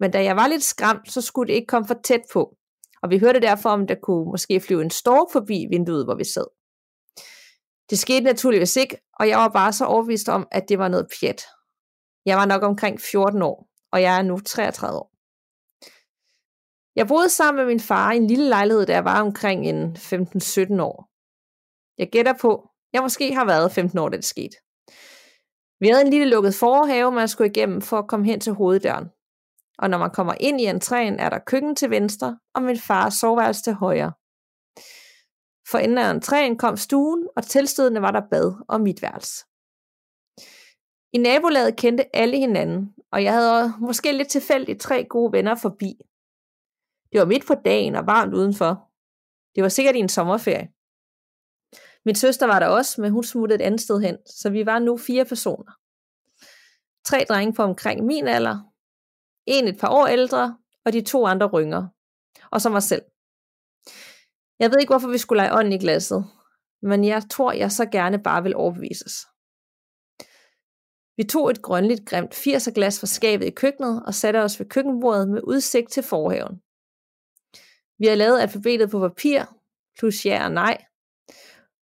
Men da jeg var lidt skræmt, så skulle det ikke komme for tæt på. Og vi hørte derfor, om der kunne måske flyve en stork forbi vinduet, hvor vi sad. Det skete naturligvis ikke, og jeg var bare så overbevist om, at det var noget pjat. Jeg var nok omkring 14 år, og jeg er nu 33 år. Jeg boede sammen med min far i en lille lejlighed, da jeg var omkring en 15-17 år. Jeg gætter på, jeg måske har været 15 år, da det skete. Vi havde en lille lukket forhave, man skulle igennem for at komme hen til hoveddøren. Og når man kommer ind i entréen, er der køkken til venstre, og min fars soveværelse til højre. For enden af entréen kom stuen, og tilstødende var der bad og mit værelse. I nabolaget kendte alle hinanden, og jeg havde måske lidt tilfældigt tre gode venner forbi. Det var midt på dagen og varmt udenfor. Det var sikkert i en sommerferie. Min søster var der også, men hun smuttede et andet sted hen, så vi var nu fire personer. Tre drenge på omkring min alder, en et par år ældre, og de to andre rynger. Og så mig selv. Jeg ved ikke, hvorfor vi skulle lege ånden i glasset, men jeg tror, jeg så gerne bare vil overbevises. Vi tog et grønligt grimt 80'er glas fra skabet i køkkenet og satte os ved køkkenbordet med udsigt til forhaven. Vi har lavet alfabetet på papir, plus ja og nej,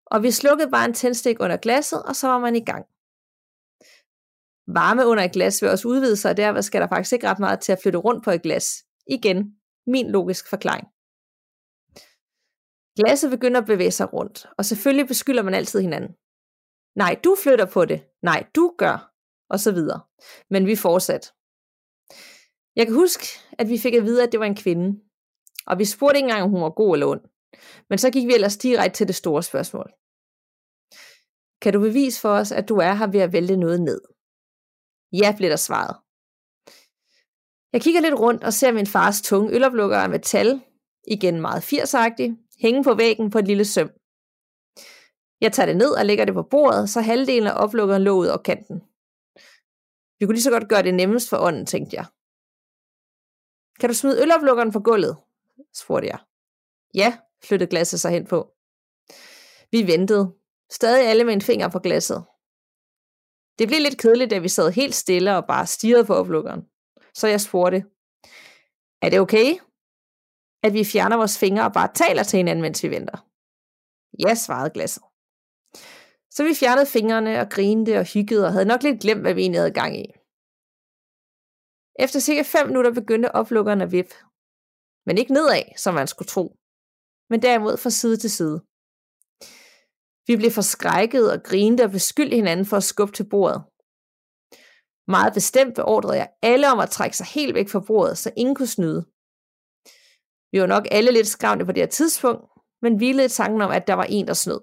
og vi slukkede bare en tændstik under glasset, og så var man i gang. Varme under et glas vil også udvide sig, og derfor skal der faktisk ikke ret meget til at flytte rundt på et glas. Igen, min logisk forklaring. Glasset begynder at bevæge sig rundt, og selvfølgelig beskylder man altid hinanden. Nej, du flytter på det. Nej, du gør. Og så videre. Men vi fortsat. Jeg kan huske, at vi fik at vide, at det var en kvinde. Og vi spurgte ikke engang, om hun var god eller ond. Men så gik vi ellers direkte til det store spørgsmål. Kan du bevise for os, at du er her ved at vælte noget ned? Ja, blev der svaret. Jeg kigger lidt rundt og ser min fars tunge øloplukker af metal, igen meget 80 hænge på væggen på et lille søm. Jeg tager det ned og lægger det på bordet, så halvdelen af oplukkeren lå ud over kanten. Vi kunne lige så godt gøre det nemmest for ånden, tænkte jeg. Kan du smide øloplukkeren på gulvet? Spurgte jeg. Ja, flyttede glasset sig hen på. Vi ventede. Stadig alle med en finger på glasset. Det blev lidt kedeligt, da vi sad helt stille og bare stirrede på oplukkeren. Så jeg spurgte, er det okay, at vi fjerner vores fingre og bare taler til hinanden, mens vi venter? Ja, svarede glasset. Så vi fjernede fingrene og grinede og hyggede og havde nok lidt glemt, hvad vi egentlig havde gang i. Efter cirka 5 minutter begyndte oplukkeren at vippe. Men ikke nedad, som man skulle tro, men derimod fra side til side. Vi blev forskrækket og grinede og beskyldte hinanden for at skubbe til bordet. Meget bestemt beordrede jeg alle om at trække sig helt væk fra bordet, så ingen kunne snyde. Vi var nok alle lidt skræmte på det her tidspunkt, men hvilede tanken om, at der var en, der snød.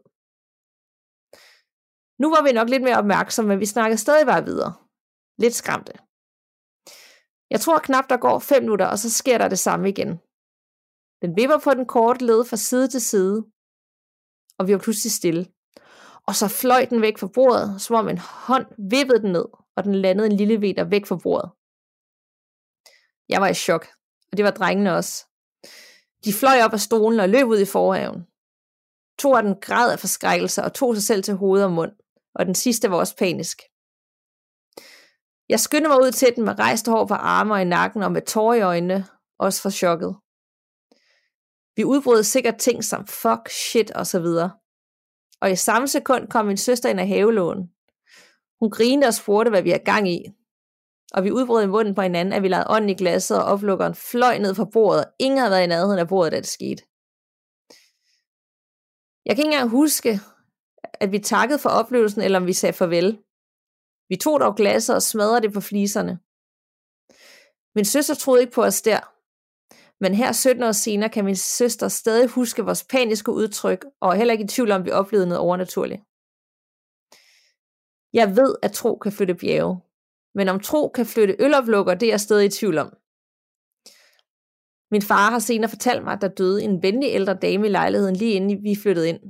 Nu var vi nok lidt mere opmærksomme, men vi snakkede stadig bare videre. Lidt skræmte. Jeg tror knap, der går 5 minutter, og så sker der det samme igen. Den vipper på den korte led fra side til side, og vi var pludselig stille. Og så fløj den væk fra bordet, som om en hånd vippede den ned, og den landede en lille meter væk fra bordet. Jeg var i chok, og det var drengene også. De fløj op af stolen og løb ud i forhaven. To af dem græd af forskrækkelse og tog sig selv til hoved og mund, og den sidste var også panisk. Jeg skyndte mig ud til den med rejst hår på arme og i nakken og med tårer i øjnene, også for chokket. Vi udbrød sikkert ting som fuck, shit og så videre. Og i samme sekund kom min søster ind af havelån. Hun grinede og spurgte, hvad vi har gang i. Og vi udbrød i munden på hinanden, at vi lavede ånden i glasset, og oplukkeren fløj ned fra bordet. Ingen havde været i nærheden af bordet, da det skete. Jeg kan ikke engang huske, at vi takkede for oplevelsen, eller om vi sagde farvel. Vi tog dog glasset og smadrede det på fliserne. Min søster troede ikke på os der. Men her 17 år senere kan min søster stadig huske vores paniske udtryk, og er heller ikke i tvivl om, at vi oplevede noget overnaturligt. Jeg ved, at tro kan flytte bjerge. Men om tro kan flytte øloplukker, det er jeg stadig i tvivl om. Min far har senere fortalt mig, at der døde en venlig ældre dame i lejligheden lige inden vi flyttede ind.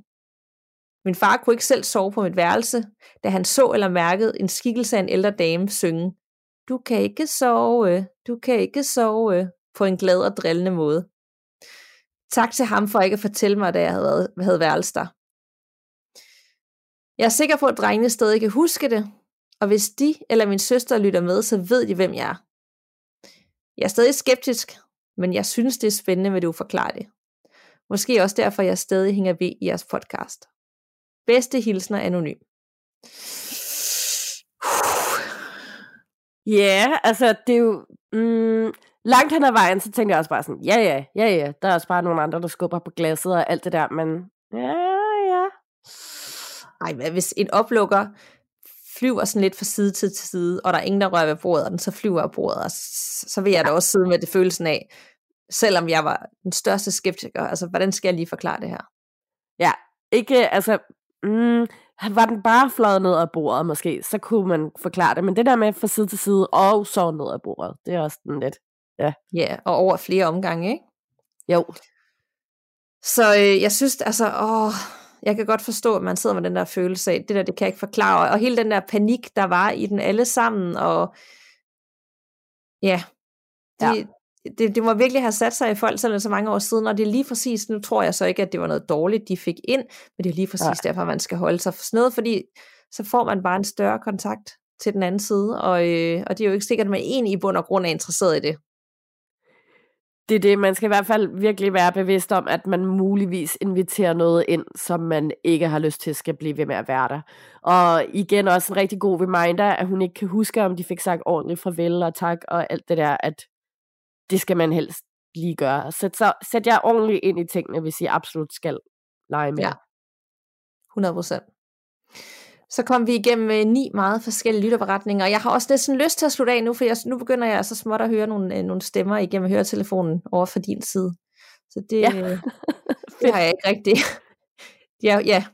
Min far kunne ikke selv sove på mit værelse, da han så eller mærkede en skikkelse af en ældre dame synge. Du kan ikke sove, du kan ikke sove, på en glad og drillende måde. Tak til ham for ikke at fortælle mig, da jeg havde, havde værelse der. Jeg er sikker på, at drengene stadig kan huske det, og hvis de eller min søster lytter med, så ved de, hvem jeg er. Jeg er stadig skeptisk, men jeg synes, det er spændende hvad du forklarer det. Måske også derfor, jeg stadig hænger ved i jeres podcast. Bedste hilsner anonym. Ja, yeah, altså det er jo... Mm, langt hen ad vejen, så tænkte jeg også bare sådan, ja ja, ja ja, der er også bare nogle andre, der skubber på glasset og alt det der, men ja, ja. Ej, hvad hvis en oplukker flyver sådan lidt fra side til side, og der er ingen, der rører ved bordet, og den så flyver af bordet, og så, vil jeg da også sidde med det følelsen af, selvom jeg var den største skeptiker, altså hvordan skal jeg lige forklare det her? Ja, ikke, altså, mm, var den bare fløjet ned af bordet måske, så kunne man forklare det, men det der med fra side til side, og så ned af bordet, det er også den lidt, ja. Ja, og over flere omgange, ikke? Jo. Så øh, jeg synes, altså, åh, jeg kan godt forstå, at man sidder med den der følelse af, det der, det kan jeg ikke forklare, og hele den der panik, der var i den alle sammen, og ja, det, ja. Det, det må virkelig have sat sig i folk, selvom så mange år siden, og det er lige præcis, nu tror jeg så ikke, at det var noget dårligt, de fik ind, men det er lige præcis ja. derfor, man skal holde sig for noget, fordi så får man bare en større kontakt til den anden side, og, øh, og det er jo ikke sikkert, at man egentlig i bund og grund er interesseret i det det er det, man skal i hvert fald virkelig være bevidst om, at man muligvis inviterer noget ind, som man ikke har lyst til skal blive ved med at være der. Og igen også en rigtig god reminder, at hun ikke kan huske, om de fik sagt ordentligt farvel og tak og alt det der, at det skal man helst lige gøre. Sæt, så, sæt jer ordentligt ind i tingene, hvis I absolut skal lege med. Ja, 100 procent så kom vi igennem øh, ni meget forskellige lytterberetninger, og jeg har også næsten lyst til at slutte af nu, for jeg, nu begynder jeg så småt at høre nogle, øh, nogle stemmer igennem høretelefonen over for din side. Så det, ja. Øh, det har jeg ikke rigtig. [laughs] ja, ja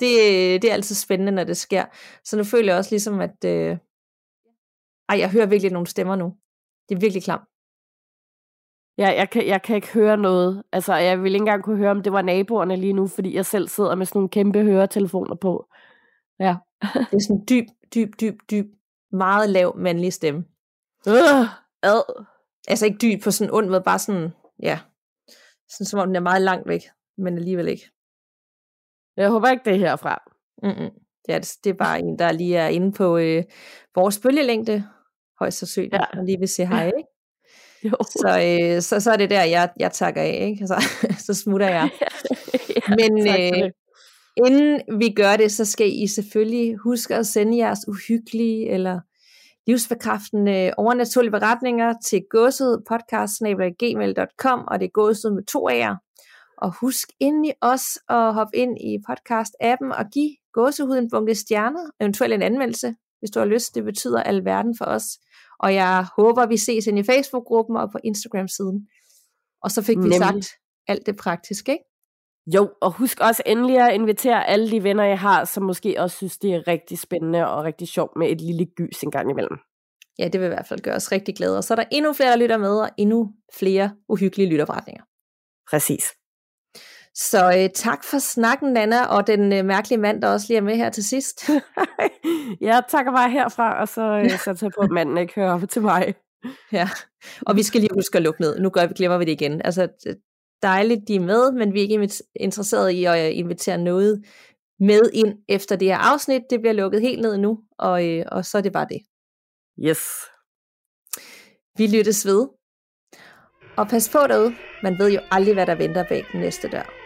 det, det er altid spændende, når det sker. Så nu føler jeg også ligesom, at øh, ej, jeg hører virkelig nogle stemmer nu. Det er virkelig klamt. Ja, jeg kan, jeg kan ikke høre noget. Altså, jeg vil ikke engang kunne høre, om det var naboerne lige nu, fordi jeg selv sidder med sådan nogle kæmpe høretelefoner på. Ja. det er sådan en dyb, dyb, dyb, dyb, meget lav mandlig stemme. Øh, ad. Altså ikke dyb på sådan ond måde, bare sådan, ja, sådan som om den er meget langt væk, men alligevel ikke. Jeg håber ikke, det er herfra. Mm-mm. Ja, det, det er bare en, der lige er inde på øh, vores bølgelængde, højst sandsynligt, ja. og lige vil sige hej, ikke? [laughs] Jo. Så, øh, så, så er det der, jeg, jeg takker af, ikke? Så, [laughs] så smutter jeg. [laughs] ja, Men øh, Inden vi gør det, så skal I selvfølgelig huske at sende jeres uhyggelige eller livsbekræftende overnaturlige beretninger til gåsudpodcast.gmail.com og det er gåsud med to A'er. Og husk endelig også at hoppe ind i podcast-appen og give gåsehud en bunke stjerner, eventuelt en anmeldelse, hvis du har lyst. Det betyder alverden for os. Og jeg håber, vi ses ind i Facebook-gruppen og på Instagram-siden. Og så fik Nemlig. vi sagt alt det praktiske, ikke? Jo, og husk også endelig at invitere alle de venner, jeg har, som måske også synes, det er rigtig spændende og rigtig sjovt med et lille gys en gang imellem. Ja, det vil i hvert fald gøre os rigtig glade. Og så er der endnu flere, der lytter med, og endnu flere uhyggelige lytterforretninger. Præcis. Så øh, tak for snakken, Nana, og den øh, mærkelige mand, der også lige er med her til sidst. jeg takker bare herfra, og så øh, satser jeg på, at manden ikke hører op til mig. Ja, og vi skal lige huske at lukke ned. Nu gør vi, glemmer vi det igen. Altså, dejligt, de er med, men vi er ikke interesseret i at øh, invitere noget med ind efter det her afsnit. Det bliver lukket helt ned nu, og, øh, og så er det bare det. Yes. Vi lyttes ved. Og pas på derude. Man ved jo aldrig, hvad der venter bag den næste dør.